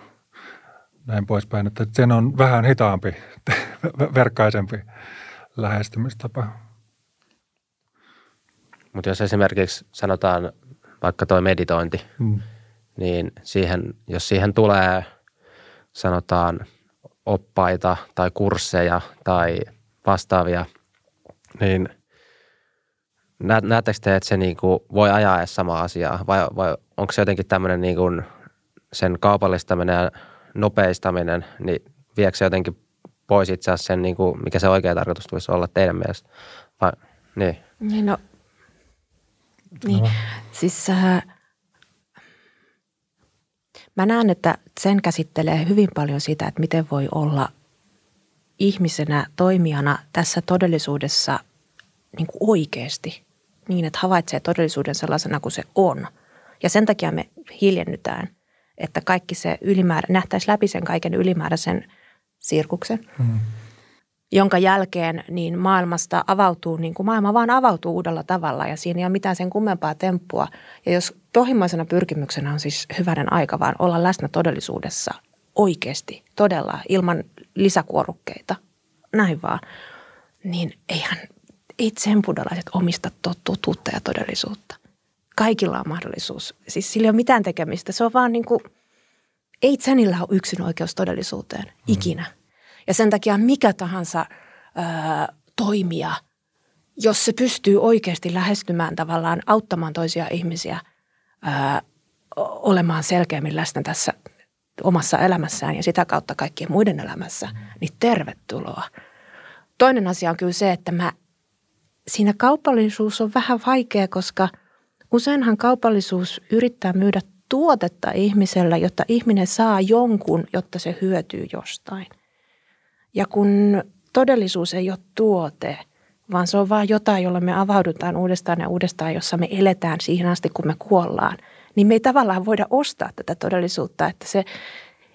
näin poispäin. Että sen on vähän hitaampi, verkkaisempi lähestymistapa. Mutta jos esimerkiksi sanotaan vaikka tuo meditointi, hmm niin siihen, jos siihen tulee sanotaan oppaita tai kursseja tai vastaavia, niin näettekö te, että se niinku voi ajaa edes samaa asiaa vai, vai onko se jotenkin tämmöinen niinku sen kaupallistaminen ja nopeistaminen, niin viekö se jotenkin pois itse asiassa sen, niinku, mikä se oikea tarkoitus tulisi olla teidän mielestä? Vai, niin. niin no, niin. No. Siis äh, Mä näen, että sen käsittelee hyvin paljon sitä, että miten voi olla ihmisenä, toimijana tässä todellisuudessa niin kuin oikeasti niin, että havaitsee todellisuuden sellaisena kuin se on. Ja sen takia me hiljennytään, että kaikki se ylimäärä, nähtäisi läpi sen kaiken ylimääräisen sirkuksen. Mm jonka jälkeen niin maailmasta avautuu, niin kuin maailma vaan avautuu uudella tavalla ja siinä ei ole mitään sen kummempaa temppua. Ja jos pohjimmaisena pyrkimyksenä on siis hyvänen aika vaan olla läsnä todellisuudessa oikeasti, todella, ilman lisäkuorukkeita, näin vaan, niin eihän ei buddhalaiset omista totuutta ja todellisuutta. Kaikilla on mahdollisuus. Siis sillä ei ole mitään tekemistä. Se on vaan niin kuin, ei Zenillä ole yksin oikeus todellisuuteen mm. ikinä – ja sen takia mikä tahansa ää, toimija, jos se pystyy oikeasti lähestymään tavallaan, auttamaan toisia ihmisiä ää, olemaan selkeämmin läsnä tässä omassa elämässään ja sitä kautta kaikkien muiden elämässä, niin tervetuloa. Toinen asia on kyllä se, että mä, siinä kaupallisuus on vähän vaikea, koska useinhan kaupallisuus yrittää myydä tuotetta ihmisellä, jotta ihminen saa jonkun, jotta se hyötyy jostain. Ja kun todellisuus ei ole tuote, vaan se on vain jotain, jolla me avaudutaan uudestaan ja uudestaan, jossa me eletään siihen asti, kun me kuollaan, niin me ei tavallaan voida ostaa tätä todellisuutta, että se,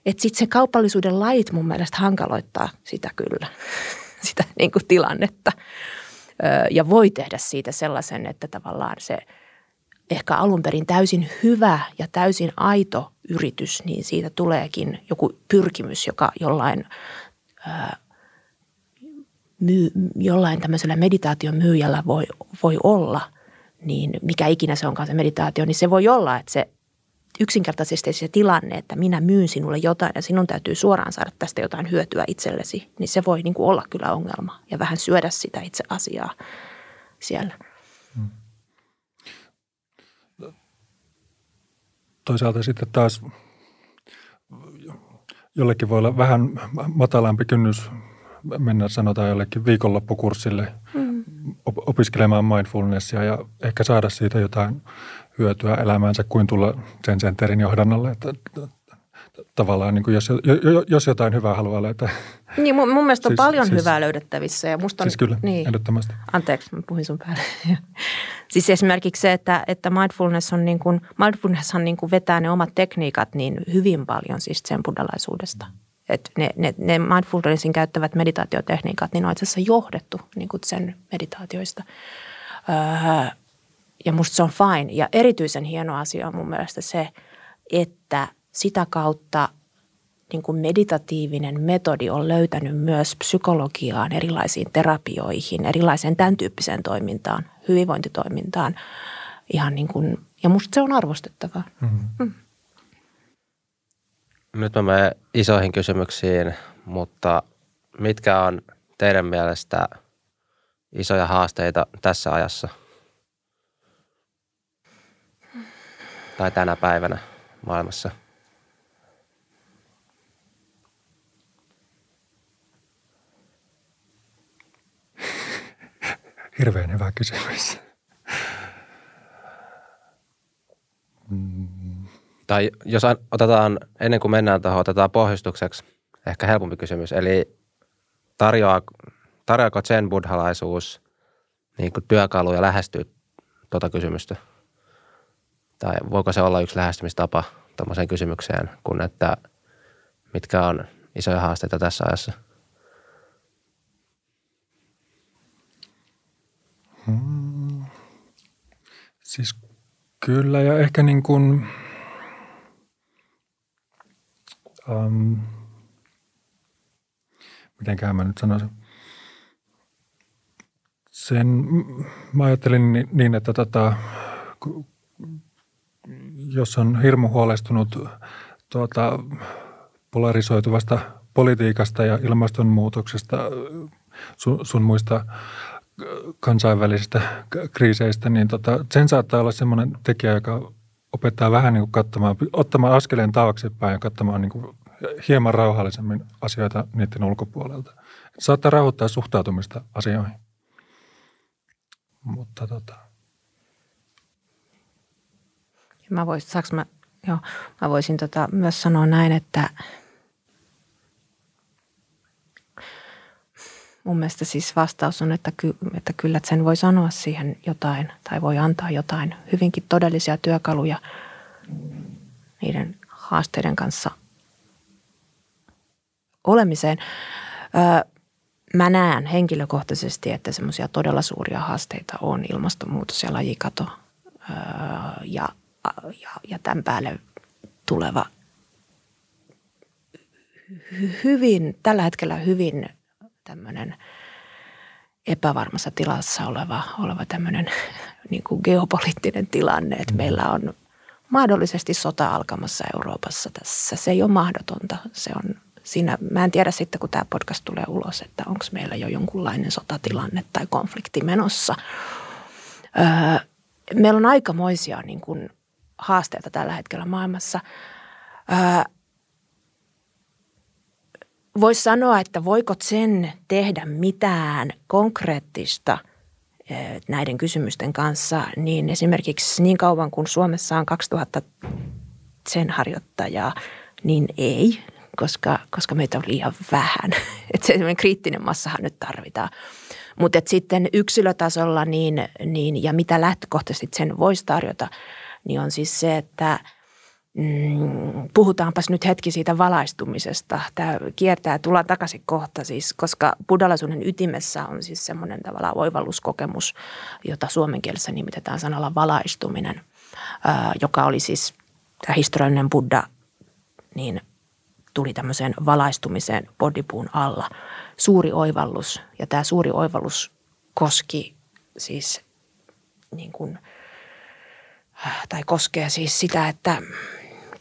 että sitten se kaupallisuuden lait mun mielestä hankaloittaa sitä kyllä, sitä niin kuin tilannetta. Ja voi tehdä siitä sellaisen, että tavallaan se ehkä alun perin täysin hyvä ja täysin aito yritys, niin siitä tuleekin joku pyrkimys, joka jollain myy, jollain tämmöisellä meditaation myyjällä voi, voi olla, niin mikä ikinä se onkaan se meditaatio, niin se voi olla, että se yksinkertaisesti se tilanne, että minä myyn sinulle jotain ja sinun täytyy suoraan saada tästä jotain hyötyä itsellesi, niin se voi niin kuin olla kyllä ongelma ja vähän syödä sitä itse asiaa siellä. Hmm. Toisaalta sitten taas jollekin voi olla vähän matalampi kynnys mennä sanotaan jollekin viikonloppukurssille mm. opiskelemaan mindfulnessia ja ehkä saada siitä jotain hyötyä elämäänsä kuin tulla sen centerin johdannalle. Että, tavallaan niin kuin jos, jos jotain hyvää haluaa löytää. Niin, mun, mun mielestä on siis, paljon siis, hyvää löydettävissä. Ja musta on, siis kyllä, niin, ehdottomasti. Anteeksi, mä puhuin sun päälle. siis esimerkiksi se, että, että mindfulness on niin kuin, mindfulness on niin kuin vetää ne omat tekniikat niin hyvin paljon siis sen buddhalaisuudesta. Että ne, ne, ne mindfulnessin käyttävät meditaatiotekniikat, niin on itse asiassa johdettu niin kuin sen meditaatioista. Öö, ja musta se on fine. Ja erityisen hieno asia on mun mielestä se, että sitä kautta niin kuin meditatiivinen metodi on löytänyt myös psykologiaan, erilaisiin terapioihin, erilaiseen tämän tyyppiseen toimintaan, hyvinvointitoimintaan. Ihan niin kuin, ja musta se on arvostettavaa. Mm-hmm. Mm. Nyt mä menen isoihin kysymyksiin, mutta mitkä on teidän mielestä isoja haasteita tässä ajassa tai tänä päivänä maailmassa? Hirveän hyvä kysymys. Tai jos otetaan, ennen kuin mennään tuohon, otetaan pohjustukseksi ehkä helpompi kysymys. Eli tarjoaa, tarjoako sen buddhalaisuus niin kuin työkaluja lähestyä tuota kysymystä? Tai voiko se olla yksi lähestymistapa tuommoiseen kysymykseen, kun että mitkä on isoja haasteita tässä ajassa? Hmm. Siis kyllä ja ehkä niin kuin, um, mitenkään mä nyt sanoisin. Sen, mä ajattelin niin, että tota, jos on hirmu huolestunut tuota, polarisoituvasta politiikasta ja ilmastonmuutoksesta, sun, sun muista kansainvälisistä kriiseistä, niin tota, sen saattaa olla semmoinen tekijä, joka opettaa vähän niin kuin katsomaan, ottamaan askeleen taaksepäin ja katsomaan niin kuin hieman rauhallisemmin asioita niiden ulkopuolelta. Saattaa rauhoittaa suhtautumista asioihin. Mutta tota. Mä, vois, saaks mä, joo, mä voisin tota myös sanoa näin, että mun mielestä siis vastaus on, että, ky, että kyllä että sen voi sanoa siihen jotain tai voi antaa jotain hyvinkin todellisia työkaluja niiden haasteiden kanssa olemiseen. Öö, mä näen henkilökohtaisesti, että semmoisia todella suuria haasteita on ilmastonmuutos ja lajikato öö, ja, ja, ja tämän päälle tuleva hyvin, tällä hetkellä hyvin tämmöinen epävarmassa tilassa oleva, oleva tämmöinen niin kuin geopoliittinen tilanne, että meillä on mahdollisesti sota alkamassa Euroopassa tässä. Se ei ole mahdotonta. Se on siinä, mä en tiedä sitten, kun tämä podcast tulee ulos, että onko meillä jo jonkunlainen sotatilanne tai konflikti menossa. Öö, meillä on aikamoisia niin kuin, haasteita tällä hetkellä maailmassa. Öö, Voisi sanoa, että voiko sen tehdä mitään konkreettista näiden kysymysten kanssa, niin esimerkiksi niin kauan kuin Suomessa on 2000 sen harjoittajaa, niin ei koska, koska meitä on liian vähän. Että se kriittinen massahan nyt tarvitaan. Mutta sitten yksilötasolla niin, niin, ja mitä lähtökohtaisesti sen voisi tarjota, niin on siis se, että mm, puhutaanpas nyt hetki siitä valaistumisesta. Tämä kiertää, tullaan takaisin kohta siis, koska buddhalaisuuden ytimessä on siis semmoinen tavallaan oivalluskokemus, jota suomen kielessä nimitetään sanalla valaistuminen, joka oli siis tämä historiallinen buddha, niin – tuli tämmöiseen valaistumiseen bodipuun alla. Suuri oivallus ja tämä suuri oivallus koski siis niin kuin, tai koskee siis sitä, että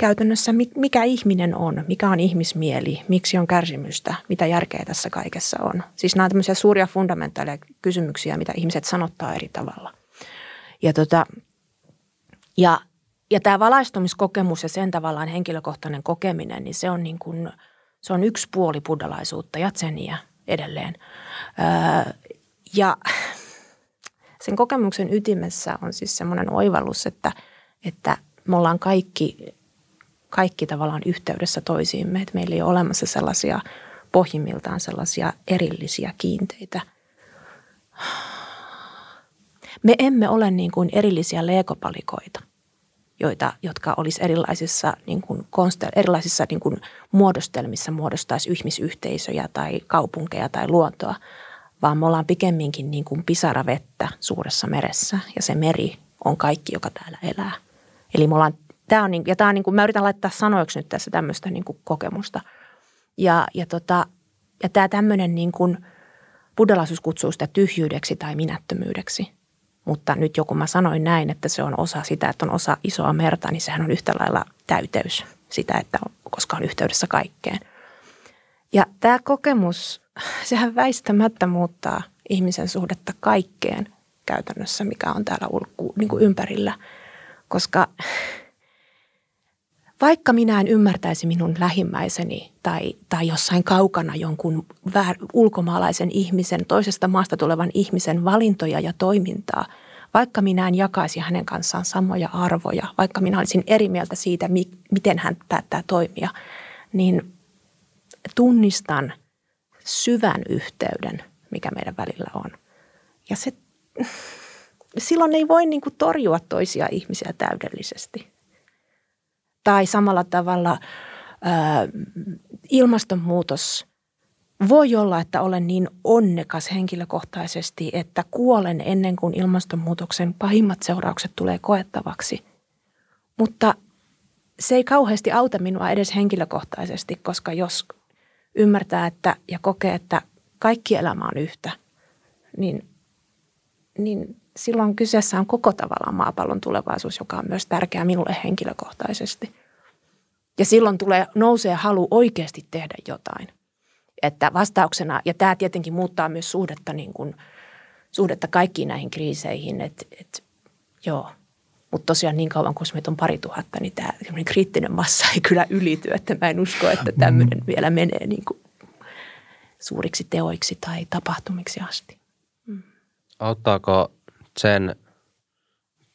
käytännössä mikä ihminen on, mikä on ihmismieli, miksi on kärsimystä, mitä järkeä tässä kaikessa on. Siis nämä on tämmöisiä suuria fundamentaaleja kysymyksiä, mitä ihmiset sanottaa eri tavalla. Ja, tota, ja ja tämä valaistumiskokemus ja sen tavallaan henkilökohtainen kokeminen, niin se on, niin kuin, se on yksi puoli buddhalaisuutta ja tseniä edelleen. Öö, ja sen kokemuksen ytimessä on siis semmoinen oivallus, että, että me ollaan kaikki, kaikki tavallaan yhteydessä toisiimme, että meillä ei ole olemassa sellaisia pohjimmiltaan sellaisia erillisiä kiinteitä. Me emme ole niin kuin erillisiä leekopalikoita – joita, jotka olisi erilaisissa, niin kuin erilaisissa niin kuin muodostelmissa muodostaisi ihmisyhteisöjä tai kaupunkeja tai luontoa, vaan me ollaan pikemminkin niin kuin pisara vettä suuressa meressä ja se meri on kaikki, joka täällä elää. Eli me ollaan, tämä on, niin, ja tämä on niin kuin, mä yritän laittaa sanoiksi nyt tässä tämmöistä niin kuin kokemusta. Ja, ja, tota, ja tämä tämmöinen niin kuin buddhalaisuus kutsuu sitä tyhjyydeksi tai minättömyydeksi. Mutta nyt joku mä sanoin näin, että se on osa sitä, että on osa isoa merta, niin sehän on yhtä lailla täyteys sitä, että on, koska on yhteydessä kaikkeen. Ja tämä kokemus, sehän väistämättä muuttaa ihmisen suhdetta kaikkeen käytännössä, mikä on täällä ulku, niin kuin ympärillä. Koska vaikka minä en ymmärtäisi minun lähimmäiseni tai, tai jossain kaukana jonkun väär, ulkomaalaisen ihmisen, toisesta maasta tulevan ihmisen valintoja ja toimintaa, vaikka minä en jakaisi hänen kanssaan samoja arvoja, vaikka minä olisin eri mieltä siitä, mi, miten hän päättää toimia, niin tunnistan syvän yhteyden, mikä meidän välillä on. Ja se, silloin ei voi niin kuin torjua toisia ihmisiä täydellisesti. Tai samalla tavalla ää, ilmastonmuutos voi olla, että olen niin onnekas henkilökohtaisesti, että kuolen ennen kuin ilmastonmuutoksen pahimmat seuraukset tulee koettavaksi. Mutta se ei kauheasti auta minua edes henkilökohtaisesti, koska jos ymmärtää että, ja kokee, että kaikki elämä on yhtä, niin, niin silloin kyseessä on koko tavallaan maapallon tulevaisuus, joka on myös tärkeä minulle henkilökohtaisesti. Ja silloin tulee, nousee halu oikeasti tehdä jotain. Että vastauksena, ja tämä tietenkin muuttaa myös suhdetta, niin kuin, suhdetta kaikkiin näihin kriiseihin, että, että joo. Mutta tosiaan niin kauan, kun meitä on pari tuhatta, niin tämä kriittinen massa ei kyllä ylity, että mä en usko, että tämmöinen mm. vielä menee niin kuin suuriksi teoiksi tai tapahtumiksi asti. Mm. Auttaako sen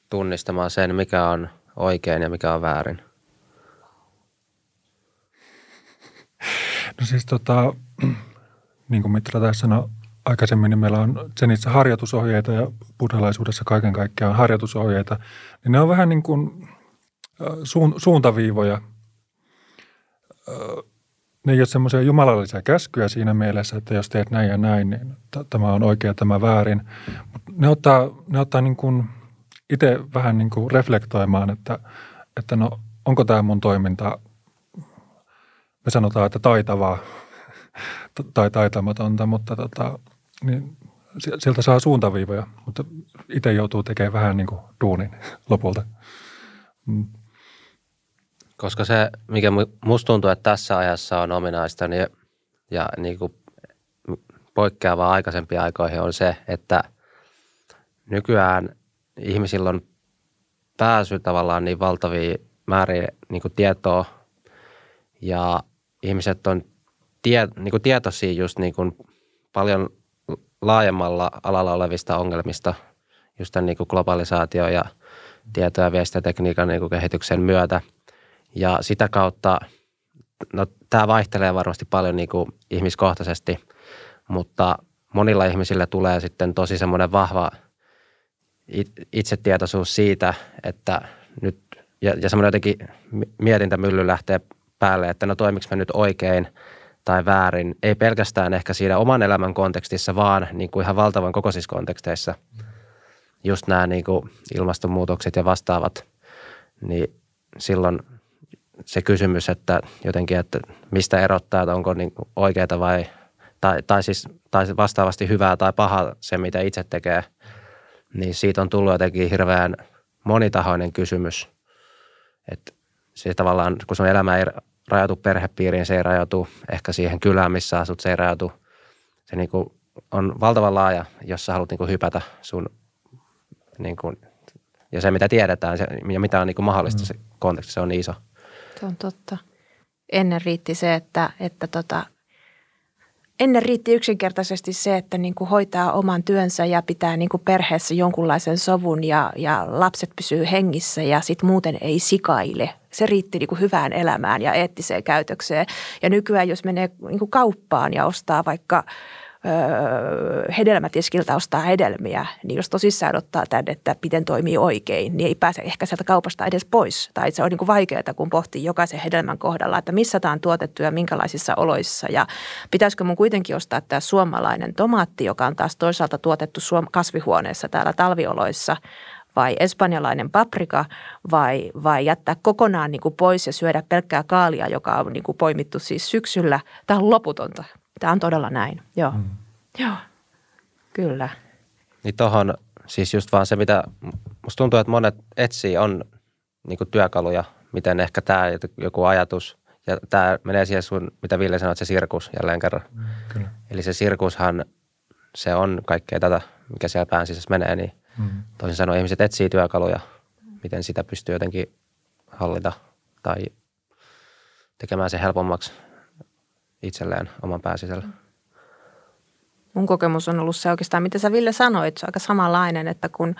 tunnistamaan sen, mikä on oikein ja mikä on väärin? No siis tota, niin kuin Mitra tässä sanoi aikaisemmin, niin meillä on Zenissä harjoitusohjeita ja buddhalaisuudessa kaiken kaikkiaan harjoitusohjeita. Niin ne on vähän niin kuin suun, suuntaviivoja. Ne ei ole semmoisia jumalallisia käskyjä siinä mielessä, että jos teet näin ja näin, niin tämä on oikea, tämä väärin. Mut ne ottaa, ne ottaa niin kuin itse vähän niin kuin reflektoimaan, että, että no onko tämä mun toiminta, me sanotaan, että taitavaa tai taitamatonta, mutta tota, niin sieltä saa suuntaviivoja, mutta itse joutuu tekemään vähän niin kuin duunin lopulta. Mm. Koska se, mikä musta tuntuu, että tässä ajassa on ominaista niin, ja niin kuin poikkeavaa aikaisempiin aikoihin on se, että nykyään ihmisillä on pääsy tavallaan niin valtavia määriä niin kuin tietoa ja ihmiset on tie, niin kuin tietoisia just niin kuin paljon laajemmalla alalla olevista ongelmista just tämän niin kuin globalisaatio ja tieto- ja viestintätekniikan niin kuin kehityksen myötä. Ja sitä kautta, no tämä vaihtelee varmasti paljon niin kuin ihmiskohtaisesti, mutta monilla ihmisillä tulee sitten tosi semmoinen vahva itsetietoisuus siitä, että nyt, ja, ja semmoinen jotenkin mietintämylly lähtee päälle, että no toimiks mä nyt oikein – tai väärin, ei pelkästään ehkä siinä oman elämän kontekstissa, vaan niin kuin ihan valtavan kokoisissa konteksteissa. Just nämä niin kuin ilmastonmuutokset ja vastaavat, niin silloin se kysymys, että jotenkin, että mistä erottaa, että onko niin oikeaa vai, tai, tai, siis, tai vastaavasti hyvää tai pahaa se, mitä itse tekee, niin siitä on tullut jotenkin hirveän monitahoinen kysymys. Että se tavallaan, kun sun elämä ei rajatu perhepiiriin, se ei rajatu ehkä siihen kylään, missä asut, se ei rajatu. Se niin kuin on valtavan laaja, jos sä haluat niin kuin hypätä sun, niin kuin, ja se mitä tiedetään se, ja mitä on niin kuin mahdollista mm. se konteksti, se on niin iso. Se on totta. Ennen riitti se, että, että tota, ennen riitti yksinkertaisesti se, että niin kuin hoitaa oman työnsä ja pitää niin kuin perheessä jonkunlaisen sovun ja, ja lapset pysyy hengissä ja sitten muuten ei sikaile. Se riitti niin kuin hyvään elämään ja eettiseen käytökseen. Ja nykyään, jos menee niin kuin kauppaan ja ostaa vaikka – öö, hedelmätiskiltä ostaa hedelmiä, niin jos tosissaan ottaa tänne, että miten toimii oikein, niin ei pääse ehkä sieltä kaupasta edes pois. Tai se on niin kuin vaikeaa, kun pohtii jokaisen hedelmän kohdalla, että missä tämä on tuotettu ja minkälaisissa oloissa. Ja pitäisikö mun kuitenkin ostaa tämä suomalainen tomaatti, joka on taas toisaalta tuotettu kasvihuoneessa täällä talvioloissa – vai espanjalainen paprika vai, vai jättää kokonaan niin kuin pois ja syödä pelkkää kaalia, joka on niin kuin poimittu siis syksyllä. Tämä on loputonta. Tämä on todella näin. Joo, mm. Joo. kyllä. Niin tohon siis just vaan se, mitä musta tuntuu, että monet etsii on niin työkaluja, miten ehkä tämä joku ajatus ja tämä menee siihen sun, mitä Ville sanoi, että se sirkus jälleen kerran. Mm, kyllä. Eli se sirkushan, se on kaikkea tätä, mikä siellä pään sisässä menee, niin mm. toisin sanoen ihmiset etsii työkaluja, miten sitä pystyy jotenkin hallita tai tekemään se helpommaksi itselleen oman pääsisällä. Mun kokemus on ollut se oikeastaan, mitä sä Ville sanoit, se on aika samanlainen, että kun,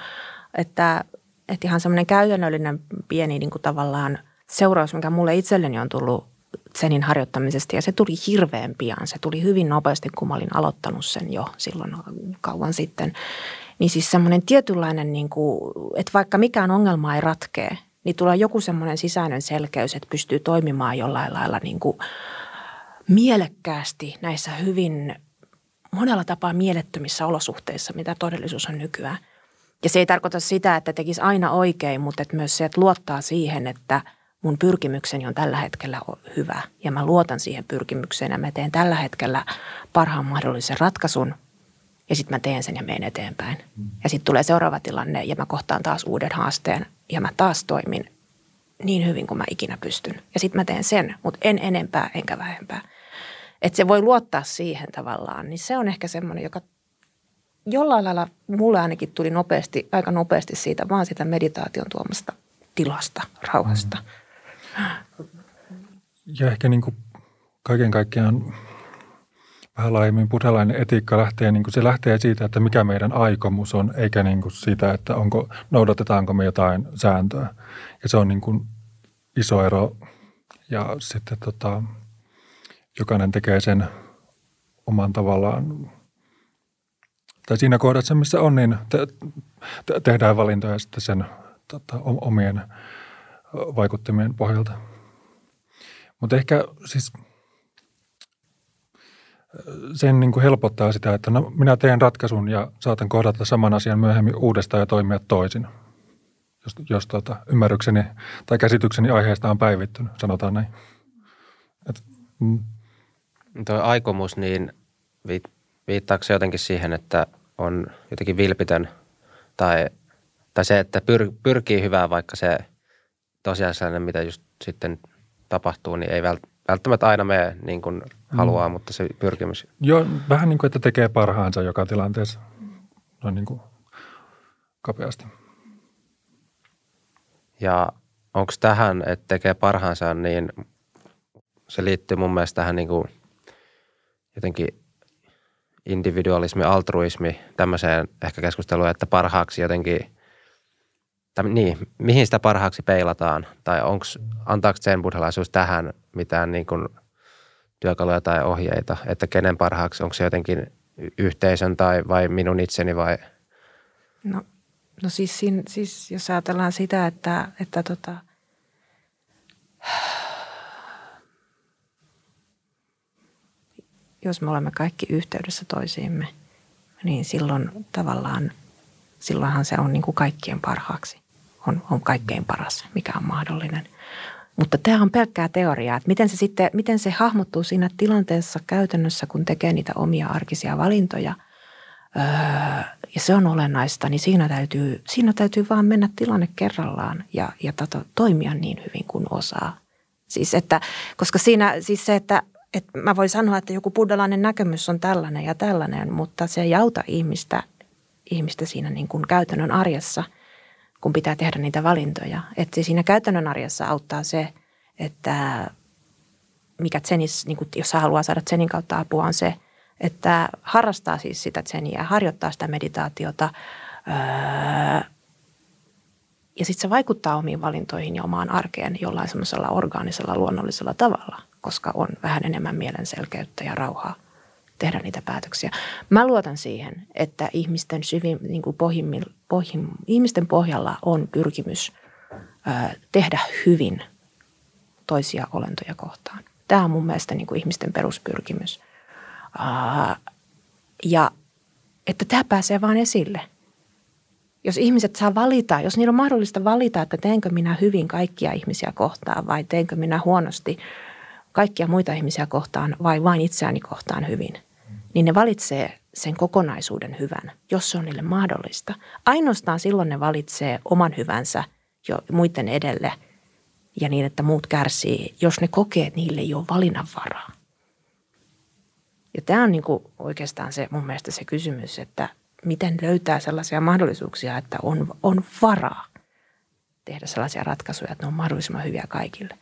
että, että ihan semmoinen käytännöllinen pieni niin kuin tavallaan seuraus, mikä mulle itselleni on tullut senin harjoittamisesta ja se tuli hirveän pian. Se tuli hyvin nopeasti, kun mä olin aloittanut sen jo silloin kauan sitten. Niin siis semmoinen tietynlainen, niin kuin, että vaikka mikään ongelma ei ratkee, niin tulee joku semmoinen sisäinen selkeys, että pystyy toimimaan jollain lailla niin kuin mielekkäästi näissä hyvin monella tapaa mielettömissä olosuhteissa, mitä todellisuus on nykyään. Ja se ei tarkoita sitä, että tekisi aina oikein, mutta että myös se, että luottaa siihen, että mun pyrkimykseni on tällä hetkellä hyvä ja mä luotan siihen pyrkimykseen ja mä teen tällä hetkellä parhaan mahdollisen ratkaisun ja sitten mä teen sen ja menen eteenpäin. Ja sitten tulee seuraava tilanne ja mä kohtaan taas uuden haasteen ja mä taas toimin niin hyvin kuin mä ikinä pystyn. Ja sitten mä teen sen, mutta en enempää enkä vähempää että se voi luottaa siihen tavallaan, niin se on ehkä semmoinen, joka jollain lailla mulle ainakin tuli nopeasti, aika nopeasti siitä vaan sitä meditaation tuomasta tilasta, rauhasta. Ja ehkä niin kuin kaiken kaikkiaan vähän laajemmin buddhalainen etiikka lähtee, niin kuin se lähtee siitä, että mikä meidän aikomus on, eikä niin kuin siitä, että onko, noudatetaanko me jotain sääntöä. Ja se on niin kuin iso ero. Ja sitten tota, jokainen tekee sen oman tavallaan, tai siinä kohdassa, missä on, niin te, te, tehdään valintoja sitten sen tota, omien vaikuttimien pohjalta. Mutta ehkä siis sen niin kuin helpottaa sitä, että no, minä teen ratkaisun ja saatan kohdata saman asian myöhemmin uudestaan ja toimia toisin. Jos, jos tota, ymmärrykseni tai käsitykseni aiheesta on päivittynyt, sanotaan näin. Et, mm. Tuo aikomus, niin viittaako se jotenkin siihen, että on jotenkin vilpitön tai, tai se, että pyr, pyrkii hyvään, vaikka se tosiasiallinen, mitä just sitten tapahtuu, niin ei välttämättä aina mene niin kuin haluaa, mm. mutta se pyrkimys. Joo, vähän niin kuin, että tekee parhaansa joka tilanteessa, noin niin kuin kapeasti. Ja onko tähän, että tekee parhaansa, niin se liittyy mun mielestä tähän niin kuin – jotenkin individualismi, altruismi, tämmöiseen ehkä keskusteluun, että parhaaksi jotenkin, tai niin, mihin sitä parhaaksi peilataan, tai onks, antaako sen buddhalaisuus tähän mitään niin kuin työkaluja tai ohjeita, että kenen parhaaksi, onko se jotenkin yhteisön tai vai minun itseni vai? No, no siis, siis jos ajatellaan sitä, että, että tota, jos me olemme kaikki yhteydessä toisiimme, niin silloin tavallaan, silloinhan se on niin kuin kaikkien parhaaksi. On, on kaikkein paras, mikä on mahdollinen. Mutta tämä on pelkkää teoriaa, että miten se sitten, miten se hahmottuu siinä tilanteessa käytännössä, kun tekee niitä omia arkisia valintoja. Öö, ja se on olennaista, niin siinä täytyy, siinä täytyy vaan mennä tilanne kerrallaan ja, ja tota, toimia niin hyvin kuin osaa. Siis että, koska siinä, siis se, että että mä voin sanoa, että joku buddhalainen näkemys on tällainen ja tällainen, mutta se ei auta ihmistä, ihmistä siinä niin kuin käytännön arjessa, kun pitää tehdä niitä valintoja. Että siinä käytännön arjessa auttaa se, että mikä tsenis, niin kuin jos haluaa saada tsenin kautta apua, on se, että harrastaa siis sitä tseniä, harjoittaa sitä meditaatiota öö, ja sitten se vaikuttaa omiin valintoihin ja omaan arkeen jollain semmoisella orgaanisella, luonnollisella tavalla koska on vähän enemmän mielenselkeyttä ja rauhaa tehdä niitä päätöksiä. Mä luotan siihen, että ihmisten, syvin, niin kuin pohjimmin, pohjim, ihmisten pohjalla on pyrkimys ö, tehdä hyvin toisia olentoja kohtaan. Tämä on mun mielestä niin kuin ihmisten peruspyrkimys. Ö, ja että tämä pääsee vaan esille. Jos ihmiset saa valita, jos niillä on mahdollista valita, että teenkö minä hyvin kaikkia ihmisiä kohtaan vai teenkö minä huonosti kaikkia muita ihmisiä kohtaan vai vain itseäni kohtaan hyvin, niin ne valitsee sen kokonaisuuden hyvän, jos se on niille mahdollista. Ainoastaan silloin ne valitsee oman hyvänsä jo muiden edelle ja niin, että muut kärsii, jos ne kokee, että niille ei ole valinnanvaraa. Ja tämä on niin kuin oikeastaan se mun mielestä se kysymys, että miten löytää sellaisia mahdollisuuksia, että on, on varaa tehdä sellaisia ratkaisuja, että ne on mahdollisimman hyviä kaikille.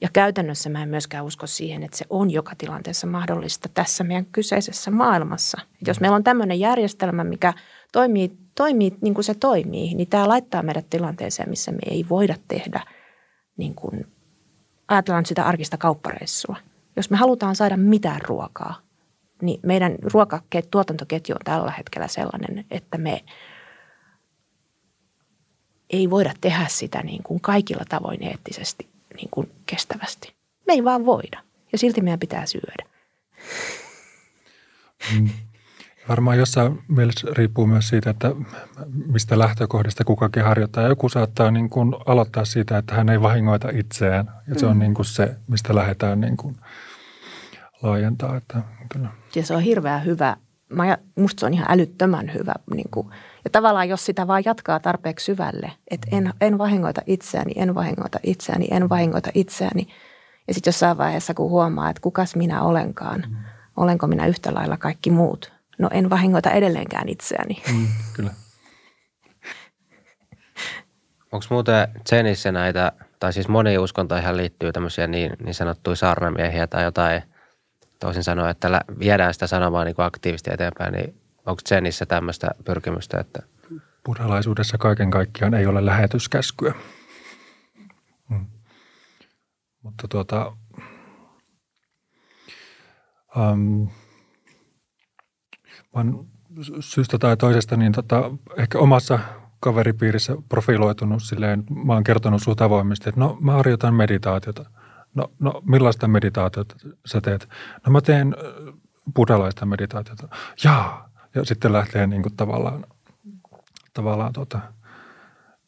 Ja käytännössä mä en myöskään usko siihen, että se on joka tilanteessa mahdollista tässä meidän kyseisessä maailmassa. Et jos meillä on tämmöinen järjestelmä, mikä toimii, toimii niin kuin se toimii, niin tämä laittaa meidät tilanteeseen, missä me ei voida tehdä niin kuin, ajatellaan sitä arkista kauppareissua. Jos me halutaan saada mitään ruokaa, niin meidän ruokatuotantoketju on tällä hetkellä sellainen, että me ei voida tehdä sitä niin kuin kaikilla tavoin eettisesti niin kuin kestävästi. Me ei vaan voida ja silti meidän pitää syödä. Mm. Varmaan jossain mielessä riippuu myös siitä, että mistä lähtökohdista kukakin harjoittaa. Joku saattaa niin kuin aloittaa siitä, että hän ei vahingoita itseään. Ja se on mm. niin kuin se, mistä lähdetään niin kuin laajentaa. Että, kyllä. Ja se on hirveän hyvä. Mä, musta se on ihan älyttömän hyvä. Niin kuin, ja tavallaan jos sitä vaan jatkaa tarpeeksi syvälle, että en, en vahingoita itseäni, en vahingoita itseäni, en vahingoita itseäni. Ja sitten jossain vaiheessa, kun huomaa, että kukas minä olenkaan, mm. olenko minä yhtä lailla kaikki muut. No en vahingoita edelleenkään itseäni. Mm, kyllä. Onko muuten Zenissä näitä, tai siis moni uskontoihin liittyy tämmöisiä niin, niin sanottuja saarnamiehiä tai jotain – toisin sanoen, että viedään sitä sanomaa niin aktiivisesti eteenpäin, niin onko Zenissä tämmöistä pyrkimystä, että Buddhalaisuudessa kaiken kaikkiaan ei ole lähetyskäskyä. Hmm. Mutta tuota, um, olen syystä tai toisesta niin tota, ehkä omassa kaveripiirissä profiloitunut silleen, mä oon kertonut suht avoimesti, että no mä harjoitan meditaatiota – No, no millaista meditaatiota sä teet? No mä teen buddhalaista meditaatiota. Jaa. Ja sitten lähtee niin kuin tavallaan, tavallaan tota,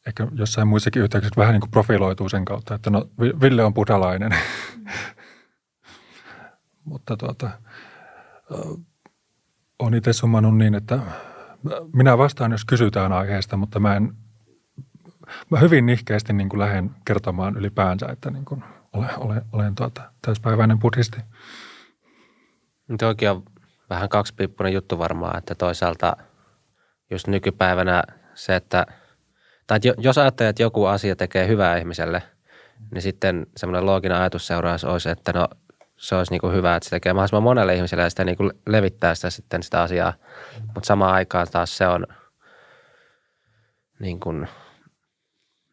ehkä jossain muissakin yhteyksissä vähän niin kuin profiloituu sen kautta, että no Ville on buddhalainen. Mutta tuota, on itse summannut niin, että minä vastaan, jos kysytään aiheesta, mutta mä en, mä hyvin nihkeästi niin kuin lähden kertomaan ylipäänsä, että niin kuin – olen, olen, olen tuota, täyspäiväinen buddhisti. Nyt onkin on vähän kaksipiippunen juttu varmaan, että toisaalta just nykypäivänä se, että tai jos ajattelee, että joku asia tekee hyvää ihmiselle, niin sitten semmoinen looginen ajatusseuraus olisi, että no se olisi niin kuin hyvä, että se tekee mahdollisimman monelle ihmiselle ja sitä niin kuin levittää sitä sitten sitä asiaa. Mutta samaan aikaan taas se on niin kuin –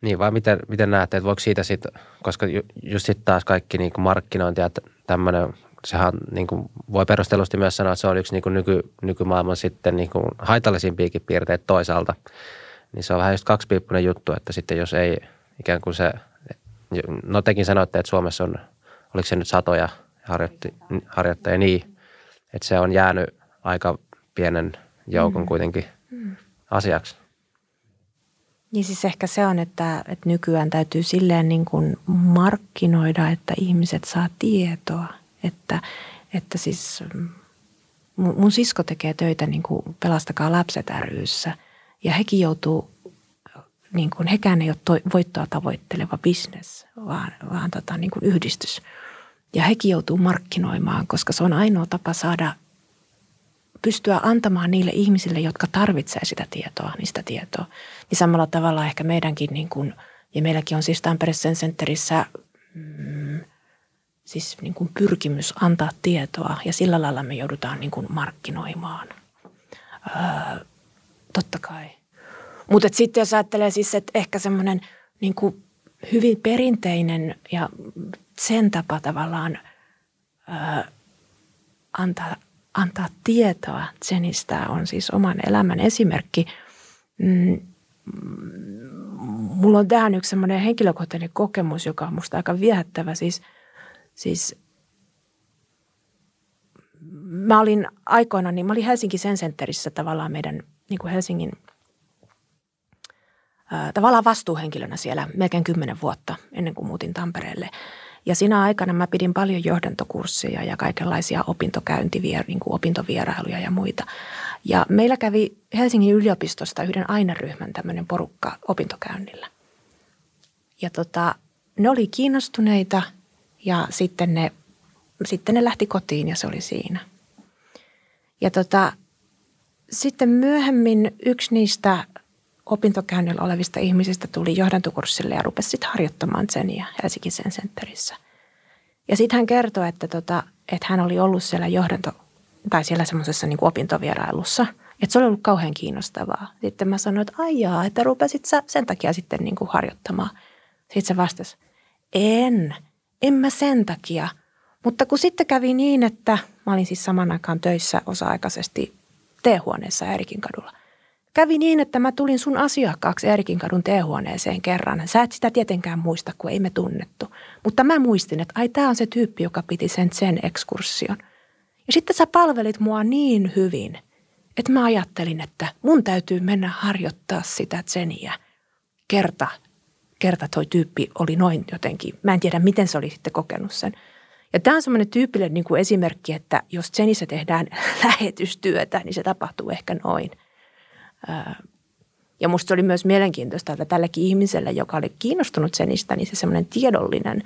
niin vai miten, miten näette, että voiko siitä sitten, koska ju, just sitten taas kaikki niin markkinointi ja tämmöinen, sehän niin kuin voi perustellusti myös sanoa, että se on yksi niin kuin nyky, nykymaailman sitten niin kuin haitallisimpiakin piirteitä toisaalta. Niin se on vähän just kaksipiippunen juttu, että sitten jos ei ikään kuin se, no tekin sanoitte, että Suomessa on, oliko se nyt satoja harjoittajia, niin, että se on jäänyt aika pienen joukon mm. kuitenkin mm. asiaksi. Niin siis ehkä se on, että, että nykyään täytyy silleen niin kuin markkinoida, että ihmiset saa tietoa. Että, että siis mun, mun sisko tekee töitä niin kuin Pelastakaa lapset ryssä ja hekin joutuu, niin kuin, hekään ei ole toi, voittoa tavoitteleva bisnes, vaan, vaan tota, niin kuin yhdistys. Ja hekin joutuu markkinoimaan, koska se on ainoa tapa saada pystyä antamaan niille ihmisille, jotka tarvitsee sitä tietoa, niistä tietoa. Niin samalla tavalla ehkä meidänkin, niin kuin, ja meilläkin on siis Tampere Centerissä mm, siis niin kuin pyrkimys antaa tietoa ja sillä lailla me joudutaan niin kuin markkinoimaan. Öö, totta kai. Mutta sitten jos ajattelee siis, että ehkä semmoinen niin kuin hyvin perinteinen ja sen tapa tavallaan öö, antaa antaa tietoa Zenistä on siis oman elämän esimerkki. Mm, mulla on tähän yksi semmoinen henkilökohtainen kokemus, joka on musta aika viehättävä. Siis, siis mä olin aikoina, niin mä olin Helsingin Sen Centerissä tavallaan meidän niin kuin Helsingin tavallaan vastuuhenkilönä siellä melkein kymmenen vuotta ennen kuin muutin Tampereelle. Ja siinä aikana mä pidin paljon johdantokursseja ja kaikenlaisia opintokäyntivier, niin kuin opintovierailuja ja muita. Ja meillä kävi Helsingin yliopistosta yhden aineryhmän tämmöinen porukka opintokäynnillä. Ja tota, ne oli kiinnostuneita ja sitten ne, sitten ne lähti kotiin ja se oli siinä. Ja tota, sitten myöhemmin yksi niistä opintokäynnillä olevista ihmisistä tuli johdantokurssille ja rupesi sitten harjoittamaan Zenia Helsingin sen centerissä. Ja sitten hän kertoi, että, tota, että hän oli ollut siellä johdanto, tai siellä semmoisessa niin opintovierailussa. Että se oli ollut kauhean kiinnostavaa. Sitten mä sanoin, että aijaa, että rupesit sä sen takia sitten niin kuin harjoittamaan. Sitten se vastasi, en, en mä sen takia. Mutta kun sitten kävi niin, että mä olin siis saman aikaan töissä osa-aikaisesti T-huoneessa Erikin kadulla – Kävi niin, että mä tulin sun asiakkaaksi Erikin kadun teehuoneeseen kerran. Sä et sitä tietenkään muista, kun ei me tunnettu. Mutta mä muistin, että ai tämä on se tyyppi, joka piti sen sen ekskursion. Ja sitten sä palvelit mua niin hyvin, että mä ajattelin, että mun täytyy mennä harjoittaa sitä tseniä. Kerta, kerta toi tyyppi oli noin jotenkin. Mä en tiedä, miten se oli sitten kokenut sen. Ja tämä on semmoinen tyypillinen niin kuin esimerkki, että jos tsenissä tehdään lähetystyötä, niin se tapahtuu ehkä noin – ja musta oli myös mielenkiintoista, että tällekin ihmiselle, joka oli kiinnostunut senistä, niin se semmoinen tiedollinen,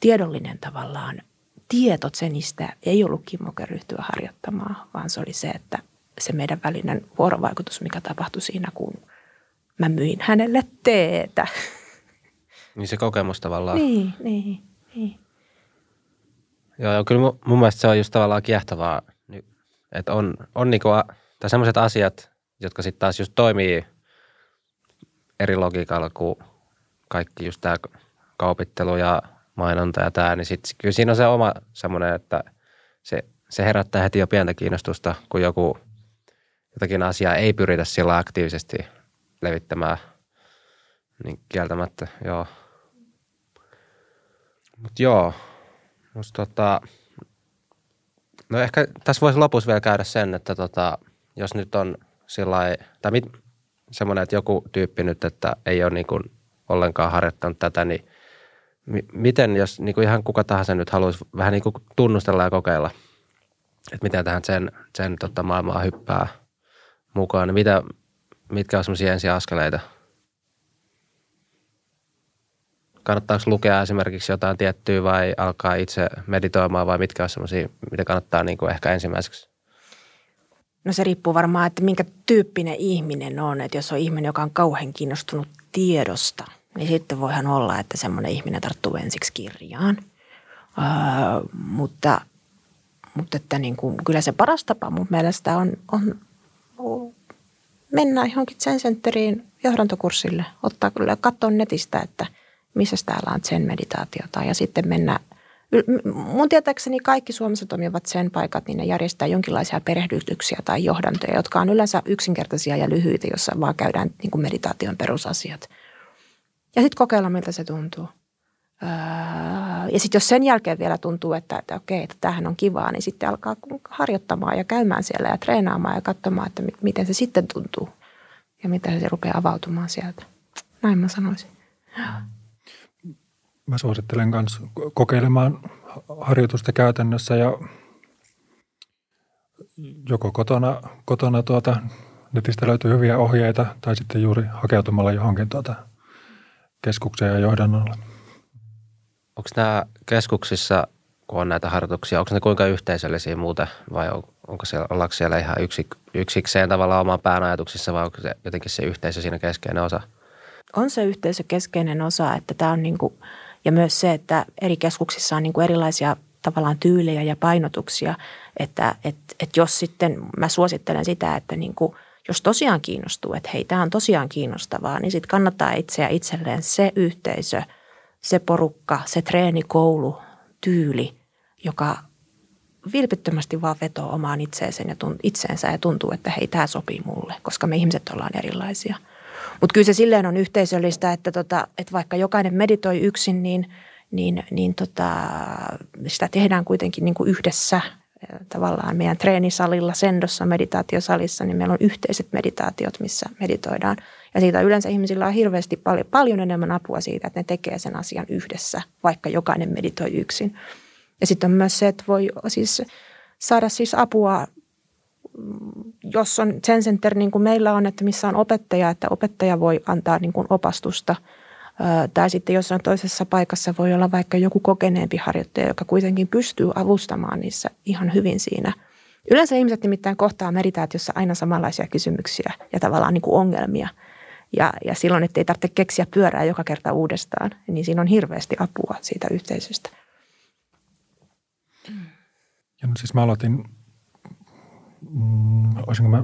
tiedollinen tavallaan tieto senistä ei ollut kimmoke ryhtyä harjoittamaan, vaan se oli se, että se meidän välinen vuorovaikutus, mikä tapahtui siinä, kun mä myin hänelle teetä. Niin se kokemus tavallaan. Niin, niin, niin. Joo, joo kyllä mun, mun mielestä se on just tavallaan kiehtovaa, että on, on niinku, tai semmoiset asiat, jotka sitten taas just toimii eri logiikalla kuin kaikki just tämä kaupittelu ja mainonta ja tämä, niin sitten kyllä siinä on se oma semmoinen, että se, se herättää heti jo pientä kiinnostusta, kun joku jotakin asiaa ei pyritä sillä aktiivisesti levittämään, niin kieltämättä, joo. Mutta joo, musta tota, no ehkä tässä voisi lopussa vielä käydä sen, että tota, jos nyt on sillä tai mit, semmoinen, että joku tyyppi nyt, että ei ole niin kuin ollenkaan harjoittanut tätä, niin mi, miten, jos niin kuin ihan kuka tahansa nyt haluaisi vähän niin kuin tunnustella ja kokeilla, että miten tähän sen, sen tota, maailmaa hyppää mukaan, niin mitä, mitkä on semmoisia ensiaskeleita? Kannattaako lukea esimerkiksi jotain tiettyä vai alkaa itse meditoimaan vai mitkä on semmoisia, mitä kannattaa niin kuin ehkä ensimmäiseksi No se riippuu varmaan, että minkä tyyppinen ihminen on. Että jos on ihminen, joka on kauhean kiinnostunut tiedosta, niin sitten voihan olla, että semmoinen ihminen tarttuu ensiksi kirjaan. Öö, mutta mutta että niin kuin, kyllä se paras tapa mun mielestä on, on, mennä johonkin Zen Centeriin johdantokurssille, ottaa kyllä katsoa netistä, että missä täällä on Zen meditaatiota ja sitten mennä – Mun tietääkseni kaikki Suomessa toimivat sen paikat, niin ne järjestää jonkinlaisia perehdytyksiä tai johdantoja, jotka on yleensä yksinkertaisia ja lyhyitä, jossa vaan käydään niin kuin meditaation perusasiat. Ja sitten kokeilla, miltä se tuntuu. Öö, ja sitten jos sen jälkeen vielä tuntuu, että, että okei, että tämähän on kivaa, niin sitten alkaa harjoittamaan ja käymään siellä ja treenaamaan ja katsomaan, että miten se sitten tuntuu ja miten se rupeaa avautumaan sieltä. Näin mä sanoisin. Mä suosittelen myös kokeilemaan harjoitusta käytännössä ja joko kotona, kotona tuota, netistä löytyy hyviä ohjeita tai sitten juuri hakeutumalla johonkin tuota keskukseen ja johdannolle. Onko nämä keskuksissa, kun on näitä harjoituksia, onko ne kuinka yhteisöllisiä muuten vai onko siellä, ollaanko siellä ihan yksik, yksikseen tavallaan oman pään ajatuksissa vai onko se jotenkin se yhteisö siinä keskeinen osa? On se yhteisö keskeinen osa, että tämä on niin kuin – ja myös se, että eri keskuksissa on niin kuin erilaisia tavallaan tyylejä ja painotuksia, että et, et jos sitten mä suosittelen sitä, että niin kuin, jos tosiaan kiinnostuu, että hei, tämä on tosiaan kiinnostavaa, niin sitten kannattaa itseä itselleen se yhteisö, se porukka, se treenikoulu, tyyli, joka vilpittömästi vaan vetoo omaan itseensä ja, tunt, itseensä ja tuntuu, että hei, tämä sopii mulle, koska me ihmiset ollaan erilaisia – mutta kyllä se silleen on yhteisöllistä, että, tota, että vaikka jokainen meditoi yksin, niin, niin, niin tota, sitä tehdään kuitenkin niin kuin yhdessä tavallaan meidän treenisalilla, sendossa, meditaatiosalissa, niin meillä on yhteiset meditaatiot, missä meditoidaan. Ja siitä yleensä ihmisillä on hirveästi paljon, paljon enemmän apua siitä, että ne tekee sen asian yhdessä, vaikka jokainen meditoi yksin. Ja sitten on myös se, että voi siis saada siis apua, jos on Zen Center niin kuin meillä on, että missä on opettaja, että opettaja voi antaa niin kuin opastusta. Tai sitten jossain toisessa paikassa voi olla vaikka joku kokeneempi harjoittaja, joka kuitenkin pystyy avustamaan niissä ihan hyvin siinä. Yleensä ihmiset nimittäin kohtaa meditaatiossa aina samanlaisia kysymyksiä ja tavallaan niin kuin ongelmia. Ja, ja silloin, ettei tarvitse keksiä pyörää joka kerta uudestaan, niin siinä on hirveästi apua siitä yhteisöstä. Ja no siis mä aloitin, mm, olisinko mä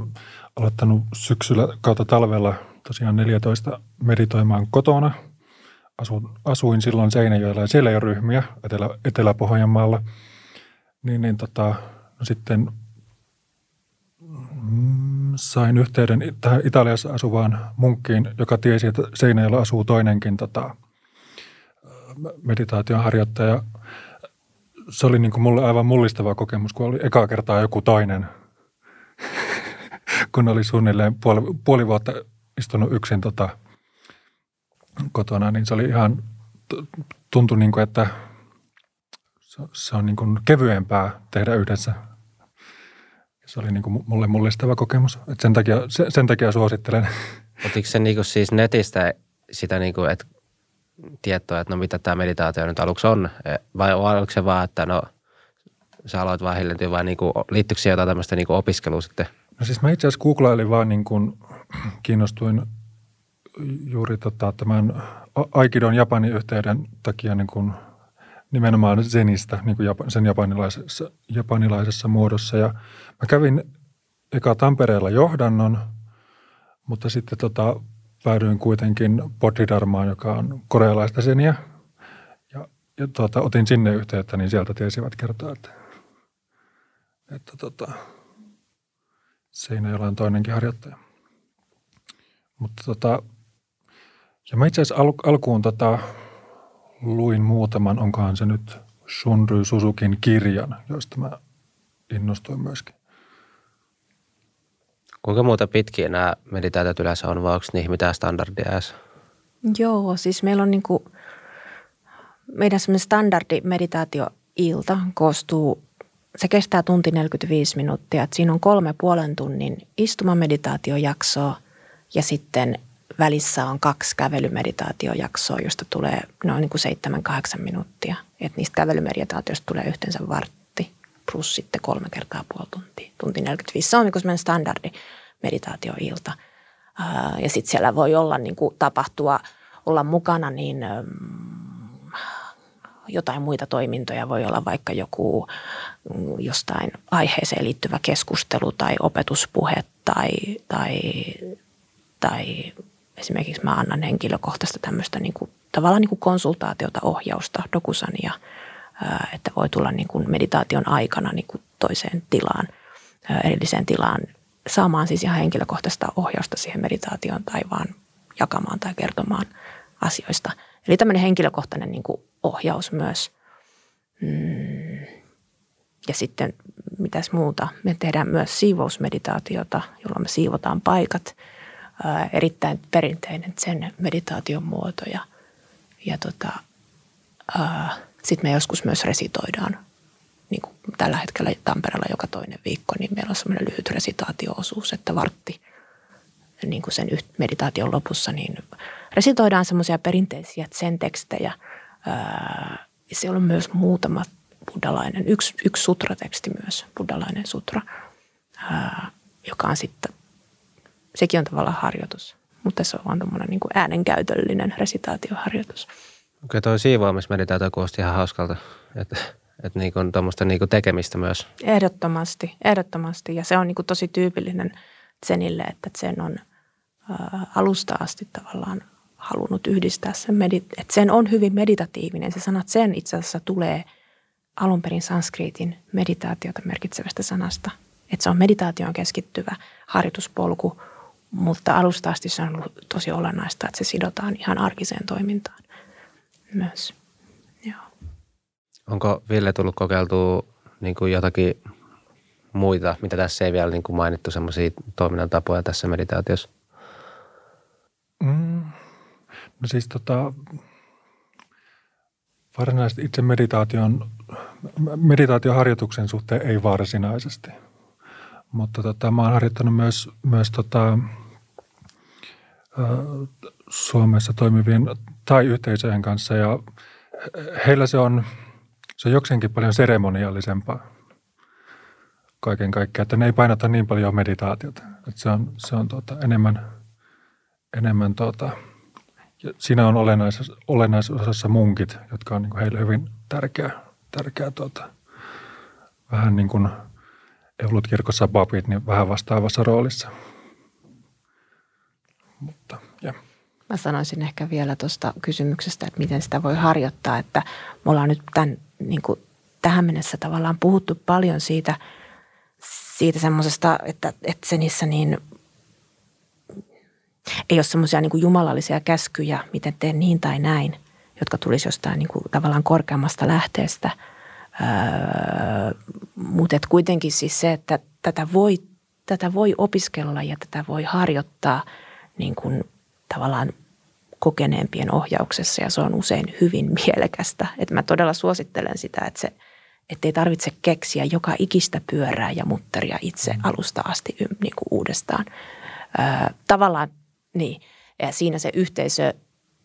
aloittanut syksyllä kautta talvella tosiaan 14 meditoimaan kotona. Asuin, asuin silloin Seinäjoella ja siellä ei ole ryhmiä Etelä, Etelä-Pohjanmaalla. Niin, niin tota, no sitten mm, sain yhteyden tähän Italiassa asuvaan munkkiin, joka tiesi, että Seinäjoella asuu toinenkin tota, meditaation harjoittaja – se oli niin kuin mulle aivan mullistava kokemus, kun oli ekaa kertaa joku toinen, kun oli suunnilleen puoli, puoli vuotta istunut yksin tota, kotona, niin se oli ihan, tuntui niin kuin, että se on niin kuin kevyempää tehdä yhdessä. Se oli niin kuin mulle mullistava kokemus. Et sen, takia, sen takia suosittelen. Otiko se niin kuin siis netistä sitä, niin kuin, että tietoa, että no mitä tämä meditaatio nyt aluksi on, e, vai oliko se vaan, että no sä aloit vaan hiljentyä vai niin kuin, liittyykö siihen jotain tämmöistä niin opiskelua sitten? No siis mä itse asiassa googlailin vaan niin kuin, kiinnostuin juuri tota, tämän Aikidon Japanin yhteyden takia niin kuin, nimenomaan Zenistä niin kuin sen japanilaisessa, japanilaisessa muodossa. Ja mä kävin eka Tampereella johdannon, mutta sitten tota, päädyin kuitenkin Bodhidharmaan, joka on korealaista seniä. Ja, ja tuota, otin sinne yhteyttä, niin sieltä tiesivät kertoa, että, että tota, Seinäjoella on toinenkin harjoittaja. Mutta tota, ja mä itse asiassa al, alkuun tota, luin muutaman, onkohan se nyt Shunry Suzukin kirjan, josta mä innostuin myöskin. Kuinka muuta pitkiä nämä meditaatiot yleensä on, vai onko niihin mitään standardia edes? Joo, siis meillä on niin kuin, meidän semmoinen standardi meditaatioilta koostuu, se kestää tunti 45 minuuttia. Että siinä on kolme puolen tunnin istumameditaatiojaksoa ja sitten välissä on kaksi kävelymeditaatiojaksoa, josta tulee noin niin kuin seitsemän, kahdeksan minuuttia. Että niistä kävelymeditaatioista tulee yhteensä vartti plus sitten kolme kertaa puoli tuntia, tunti 45. Se on niin kuin standardi meditaatioilta. Ja sitten siellä voi olla niin kuin tapahtua, olla mukana niin jotain muita toimintoja. Voi olla vaikka joku mm, jostain aiheeseen liittyvä keskustelu tai opetuspuhe tai, tai, tai esimerkiksi mä annan henkilökohtaista tämmöistä niin kuin, tavallaan niin kuin konsultaatiota, ohjausta, dokusania, että voi tulla niin kuin meditaation aikana niin kuin toiseen tilaan, erilliseen tilaan saamaan siis ihan henkilökohtaista ohjausta siihen meditaatioon tai vaan jakamaan tai kertomaan asioista. Eli tämmöinen henkilökohtainen niin kuin ohjaus myös. Mm. Ja sitten mitäs muuta? Me tehdään myös siivousmeditaatiota, jolloin me siivotaan paikat. Erittäin perinteinen sen meditaation muoto. Ja, ja tota, sitten me joskus myös resitoidaan niin kuin tällä hetkellä Tampereella joka toinen viikko, niin meillä on semmoinen lyhyt resitaatioosuus, että vartti niin kuin sen meditaation lopussa, niin resitoidaan semmoisia perinteisiä sen tekstejä. Siellä on myös muutama buddhalainen, yksi, yksi sutrateksti myös, buddhalainen sutra, joka on sitten, sekin on tavallaan harjoitus, mutta se on vaan tuommoinen niin äänenkäytöllinen resitaatioharjoitus. Okei, toi siivoamismeditaatio kuulosti ihan hauskalta. Että että niin kuin tuommoista niin kuin tekemistä myös. Ehdottomasti, ehdottomasti. Ja se on niin kuin tosi tyypillinen Zenille, että sen on ä, alusta asti tavallaan halunnut yhdistää sen, medit- että sen on hyvin meditatiivinen. Se sana sen itse asiassa tulee alun perin sanskriitin meditaatiota merkitsevästä sanasta. Että se on meditaation keskittyvä harjoituspolku, mutta alusta asti se on ollut tosi olennaista, että se sidotaan ihan arkiseen toimintaan myös. Onko Ville tullut kokeiltua niin kuin jotakin muita, mitä tässä ei vielä niin kuin mainittu, semmoisia toiminnan tapoja tässä meditaatiossa? Mm. No siis tota, varsinaisesti itse meditaation, meditaatioharjoituksen suhteen ei varsinaisesti. Mutta tota, mä oon harjoittanut myös, myös tota, Suomessa toimivien tai-yhteisöjen kanssa ja heillä se on, se on jokseenkin paljon seremoniallisempaa kaiken kaikkiaan, että ne ei painota niin paljon meditaatiota. Että se on, se on tuota, enemmän, enemmän tuota, siinä on olennaisessa, olennaisessa osassa munkit, jotka on niin heille hyvin tärkeä, tärkeä tuota, vähän niin kuin Evolut-kirkossa papit, niin vähän vastaavassa roolissa. Mutta, ja. Mä sanoisin ehkä vielä tuosta kysymyksestä, että miten sitä voi harjoittaa, että me ollaan nyt tämän, niin kuin tähän mennessä tavallaan puhuttu paljon siitä, siitä semmoisesta, että, että se niissä niin ei ole semmoisia niin jumalallisia käskyjä, miten teen niin tai näin, jotka tulisi jostain niin kuin tavallaan korkeammasta lähteestä. Öö, mutta kuitenkin siis se, että tätä voi, tätä voi opiskella ja tätä voi harjoittaa niin kuin tavallaan kokeneempien ohjauksessa ja se on usein hyvin mielekästä. Että mä todella suosittelen sitä, että se, ei tarvitse keksiä joka ikistä pyörää ja mutteria itse alusta asti niin kuin uudestaan. Öö, tavallaan niin, ja siinä se yhteisö,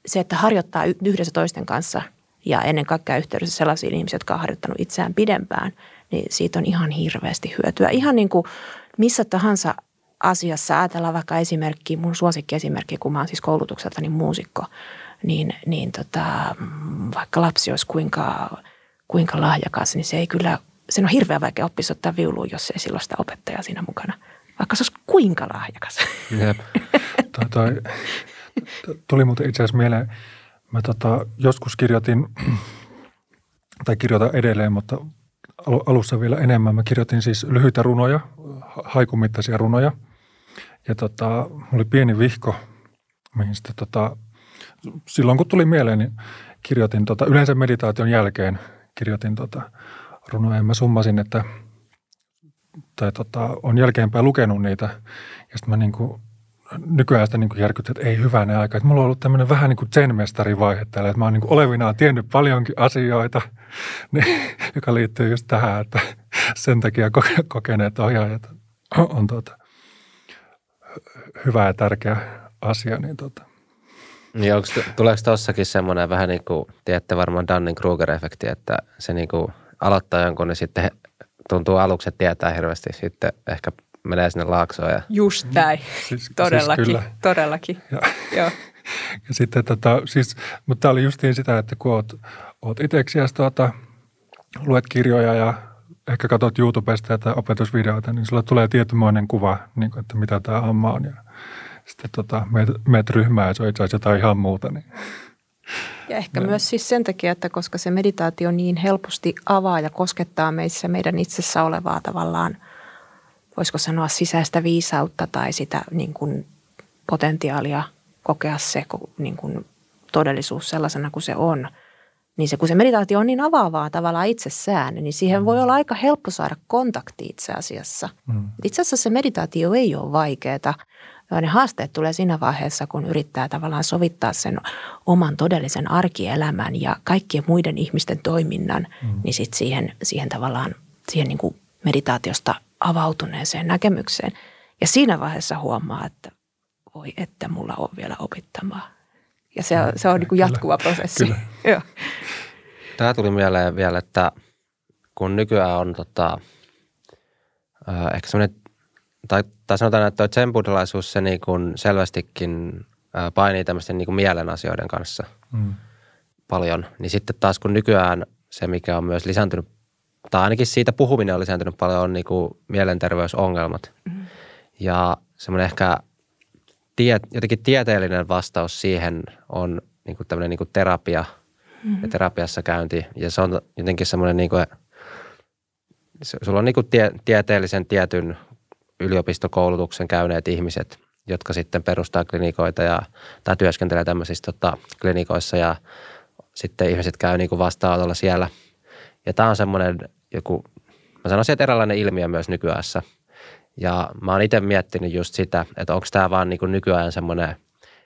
se, että harjoittaa yhdessä toisten kanssa ja ennen kaikkea yhteydessä sellaisiin ihmisiin, jotka on harjoittanut itseään pidempään, niin siitä on ihan hirveästi hyötyä. Ihan niin kuin missä tahansa asiassa, ajatellaan vaikka esimerkki, mun suosikkiesimerkki, kun mä oon siis koulutukseltani muusikko, niin, niin tota, vaikka lapsi olisi kuinka, kuinka lahjakas, niin se ei kyllä, sen on hirveän vaikea oppia ottaa viuluun, jos ei silloin sitä opettajaa siinä mukana. Vaikka se olisi kuinka lahjakas. Jep. toi, tuli muuten itse asiassa mieleen, mä tota, joskus kirjoitin, tai kirjoitan edelleen, mutta alussa vielä enemmän. Mä kirjoitin siis lyhyitä runoja, haikumittaisia runoja. Ja tota, oli pieni vihko, mihin sitten tota, silloin kun tuli mieleen, niin kirjoitin tota, yleensä meditaation jälkeen kirjoitin tota, runoja. Ja mä summasin, että tai tota, on jälkeenpäin lukenut niitä. Ja sitten mä niin kuin nykyään sitä niin kuin järkyttä, että ei hyvänä aika. Että mulla on ollut tämmöinen vähän niin kuin zen-mestarivaihe täällä, että mä oon niin olevinaan tiennyt paljonkin asioita, niin, joka liittyy just tähän, että sen takia kokeneet ohjaajat on, on tuota, hyvä ja tärkeä asia. Niin tuota. Niin onko, tuleeko tuossakin semmoinen vähän niin kuin, tiedätte varmaan Dunning-Kruger-efekti, että se niin kuin aloittaa jonkun, niin sitten tuntuu aluksi, että tietää hirveästi, sitten ehkä menee sinne laaksoon. Ja... Just näin, siis, siis todellakin, siis todellakin. Ja, Joo. ja sitten tota, siis, mutta tämä oli justiin sitä, että kun oot, oot itseksiäsi tuota, luet kirjoja ja ehkä katsot YouTubesta tai opetusvideoita, niin sulla tulee tietynmoinen kuva, niin kuin, että mitä tämä homma on. Ja sitten tota, meet, meet ryhmään ja se on itse asiassa jotain ihan muuta. Niin. Ja ehkä no. myös siis sen takia, että koska se meditaatio niin helposti avaa ja koskettaa meissä meidän itsessä olevaa tavallaan – voisiko sanoa sisäistä viisautta tai sitä niin kuin potentiaalia kokea se niin kuin todellisuus sellaisena kuin se on, niin se kun se meditaatio on niin avaavaa tavallaan itsessään, niin siihen voi olla aika helppo saada kontakti itse asiassa. Mm. Itse asiassa se meditaatio ei ole vaikeaa. Ne haasteet tulee siinä vaiheessa, kun yrittää tavallaan sovittaa sen oman todellisen arkielämän ja kaikkien muiden ihmisten toiminnan, mm. niin sitten siihen, siihen tavallaan siihen niin kuin meditaatiosta avautuneeseen näkemykseen. Ja siinä vaiheessa huomaa, että voi että mulla on vielä opittamaa. Ja se, on, se on niin kuin jatkuva Kyllä. prosessi. Kyllä. Joo. Tämä tuli mieleen vielä, että kun nykyään on tota, ehkä semmoinen, tai, tai sanotaan, että zen buddhalaisuus se niin kuin selvästikin painii tämmöisten niin kuin mielen asioiden kanssa mm. paljon. Niin sitten taas kun nykyään se, mikä on myös lisääntynyt tai ainakin siitä puhuminen on lisääntynyt paljon, on niin kuin mielenterveysongelmat. Mm-hmm. Ja semmoinen ehkä tie, jotenkin tieteellinen vastaus siihen on niin kuin tämmöinen niin kuin terapia mm-hmm. ja terapiassa käynti. Ja se on jotenkin semmoinen, niin kuin, sulla on niin kuin tie, tieteellisen tietyn yliopistokoulutuksen käyneet ihmiset, jotka sitten perustaa klinikoita ja, tai työskentelee tämmöisissä tota, klinikoissa ja sitten ihmiset käy niin kuin vastaanotolla siellä. Ja tämä on semmoinen joku, mä sanoisin, että eräänlainen ilmiö myös nykyässä. Ja mä oon itse miettinyt just sitä, että onko tämä vaan niin nykyään semmoinen,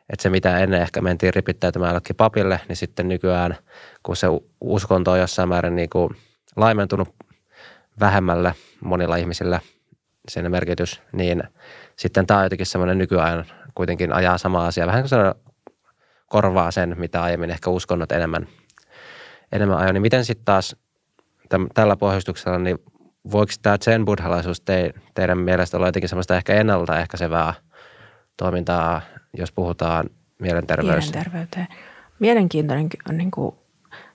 että se mitä ennen ehkä mentiin ripittäytymään jollekin papille, niin sitten nykyään, kun se uskonto on jossain määrin niin kuin laimentunut vähemmälle monilla ihmisillä sen merkitys, niin sitten tämä on jotenkin semmoinen nykyajan kuitenkin ajaa sama asia. Vähän kuin korvaa sen, mitä aiemmin ehkä uskonnot enemmän, enemmän ajoi. Niin miten sitten taas täm, tällä pohjustuksella, niin voiko tämä zen buddhalaisuus te, teidän mielestä olla jotenkin semmoista ehkä ennaltaehkäisevää toimintaa, jos puhutaan mielenterveydestä? Mielenterveyteen. Mielenkiintoinen on niin kuin,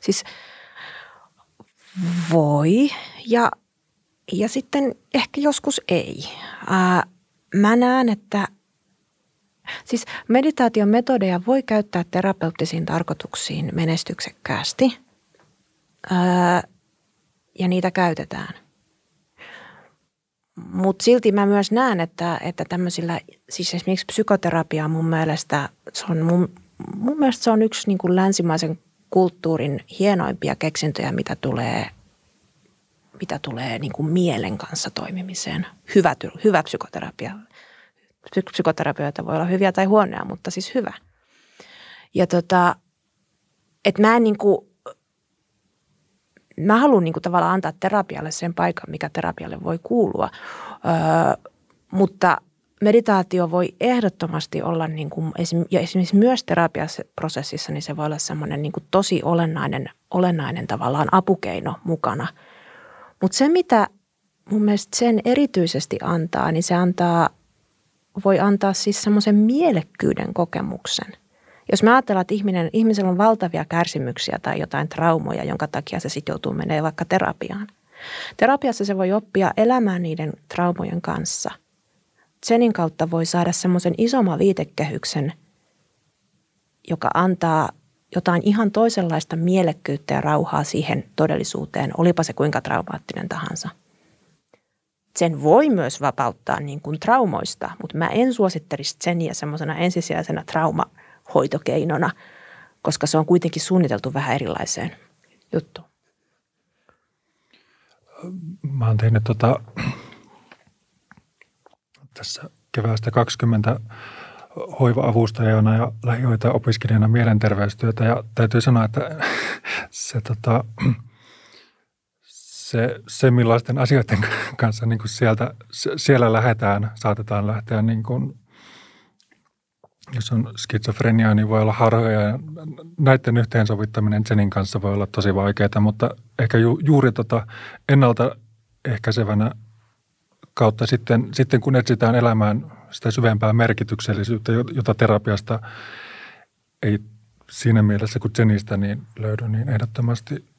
siis voi ja, ja sitten ehkä joskus ei. Ää, mä näen, että Siis meditaation metodeja voi käyttää terapeuttisiin tarkoituksiin menestyksekkäästi öö, ja niitä käytetään. Mutta silti mä myös näen, että, että tämmöisillä, siis esimerkiksi psykoterapia mun mielestä, se on mun, mun mielestä se on yksi niin kuin länsimaisen kulttuurin hienoimpia keksintöjä, mitä tulee, mitä tulee niin kuin mielen kanssa toimimiseen. Hyvä, hyvä psykoterapia psykoterapioita voi olla hyviä tai huonoja, mutta siis hyvä. Ja tota, että mä en niin kuin, mä haluan niin kuin tavallaan antaa terapialle sen paikan, mikä terapialle voi kuulua. Öö, mutta meditaatio voi ehdottomasti olla niin kuin, ja esimerkiksi myös terapiaprosessissa, niin se voi olla semmoinen niin kuin tosi olennainen, olennainen tavallaan apukeino mukana. Mutta se, mitä mun mielestä sen erityisesti antaa, niin se antaa voi antaa siis semmoisen mielekkyyden kokemuksen. Jos me ajatellaan, että ihminen, ihmisellä on valtavia kärsimyksiä tai jotain traumoja, jonka takia se sitten joutuu menemään vaikka terapiaan. Terapiassa se voi oppia elämään niiden traumojen kanssa. Senin kautta voi saada semmoisen isomman viitekehyksen, joka antaa jotain ihan toisenlaista mielekkyyttä ja rauhaa siihen todellisuuteen, olipa se kuinka traumaattinen tahansa – sen voi myös vapauttaa niin kuin traumoista, mutta mä en suosittelisi Zeniä semmoisena ensisijaisena traumahoitokeinona, koska se on kuitenkin suunniteltu vähän erilaiseen juttuun. Mä oon tehnyt tota, tässä keväästä 20 hoiva-avustajana ja lähihoitaja-opiskelijana mielenterveystyötä. Ja täytyy sanoa, että se tota, se, se millaisten asioiden kanssa niin kuin sieltä, siellä lähdetään, saatetaan lähteä niin kuin, jos on skitsofreniaa, niin voi olla harhoja. Ja näiden yhteensovittaminen Zenin kanssa voi olla tosi vaikeaa, mutta ehkä ju, juuri tota ennaltaehkäisevänä kautta sitten, sitten kun etsitään elämään sitä syvempää merkityksellisyyttä, jota terapiasta ei siinä mielessä kuin Zenistä niin löydy, niin ehdottomasti –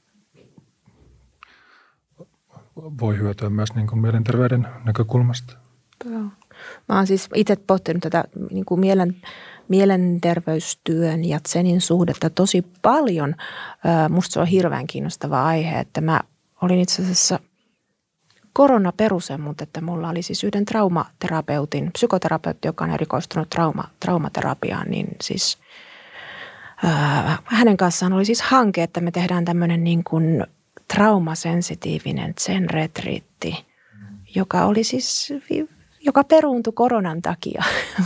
voi hyötyä myös niin kuin mielenterveyden näkökulmasta. Joo. Mä oon siis itse pohtinut tätä niin kuin mielen, mielenterveystyön ja Zenin suhdetta tosi paljon. Musta se on hirveän kiinnostava aihe, että mä olin itse asiassa koronaperusen, mutta että mulla oli siis yhden traumaterapeutin, psykoterapeutti, joka on erikoistunut trauma, traumaterapiaan, niin siis ää, hänen kanssaan oli siis hanke, että me tehdään tämmöinen niin kuin traumasensitiivinen sen retriitti, joka oli siis, joka peruuntui koronan takia.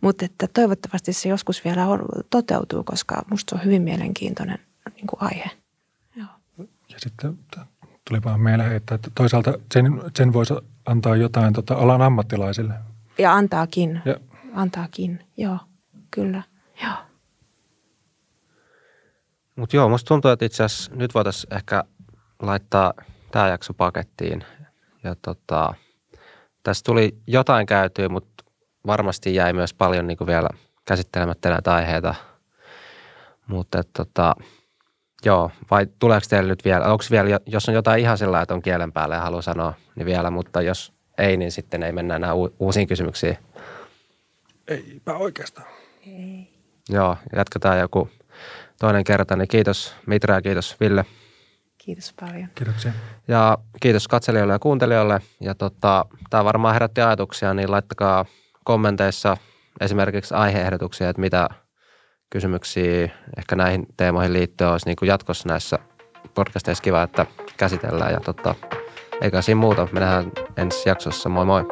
Mutta että toivottavasti se joskus vielä on, toteutuu, koska musta se on hyvin mielenkiintoinen niin kuin aihe. Joo. Ja sitten tuli vaan mieleen, että toisaalta sen, sen voisi antaa jotain tota alan ammattilaisille. Ja antaakin. Ja. Antaakin, joo, kyllä, joo. Mutta joo, musta tuntuu, että itse asiassa nyt voitaisiin ehkä laittaa tämä jakso pakettiin. Ja tota, tässä tuli jotain käytyä, mutta varmasti jäi myös paljon niin kuin vielä käsittelemättä näitä aiheita. Mutta tota, joo, vai tuleeko teille nyt vielä, onko vielä, jos on jotain ihan sellainen, että on kielen päällä ja haluaa sanoa, niin vielä, mutta jos ei, niin sitten ei mennä enää uusiin kysymyksiin. Eipä oikeastaan. Ei. Joo, jatketaan joku toinen kerta, niin kiitos Mitra ja kiitos Ville. Kiitos paljon. Kiitoksia. Ja kiitos katselijoille ja kuuntelijoille. Ja tota, tämä varmaan herätti ajatuksia, niin laittakaa kommenteissa esimerkiksi aiheehdotuksia, että mitä kysymyksiä ehkä näihin teemoihin liittyen olisi niin kuin jatkossa näissä podcasteissa kiva, että käsitellään. Ja tota, eikä siinä muuta. Me nähdään ensi jaksossa. Moi moi.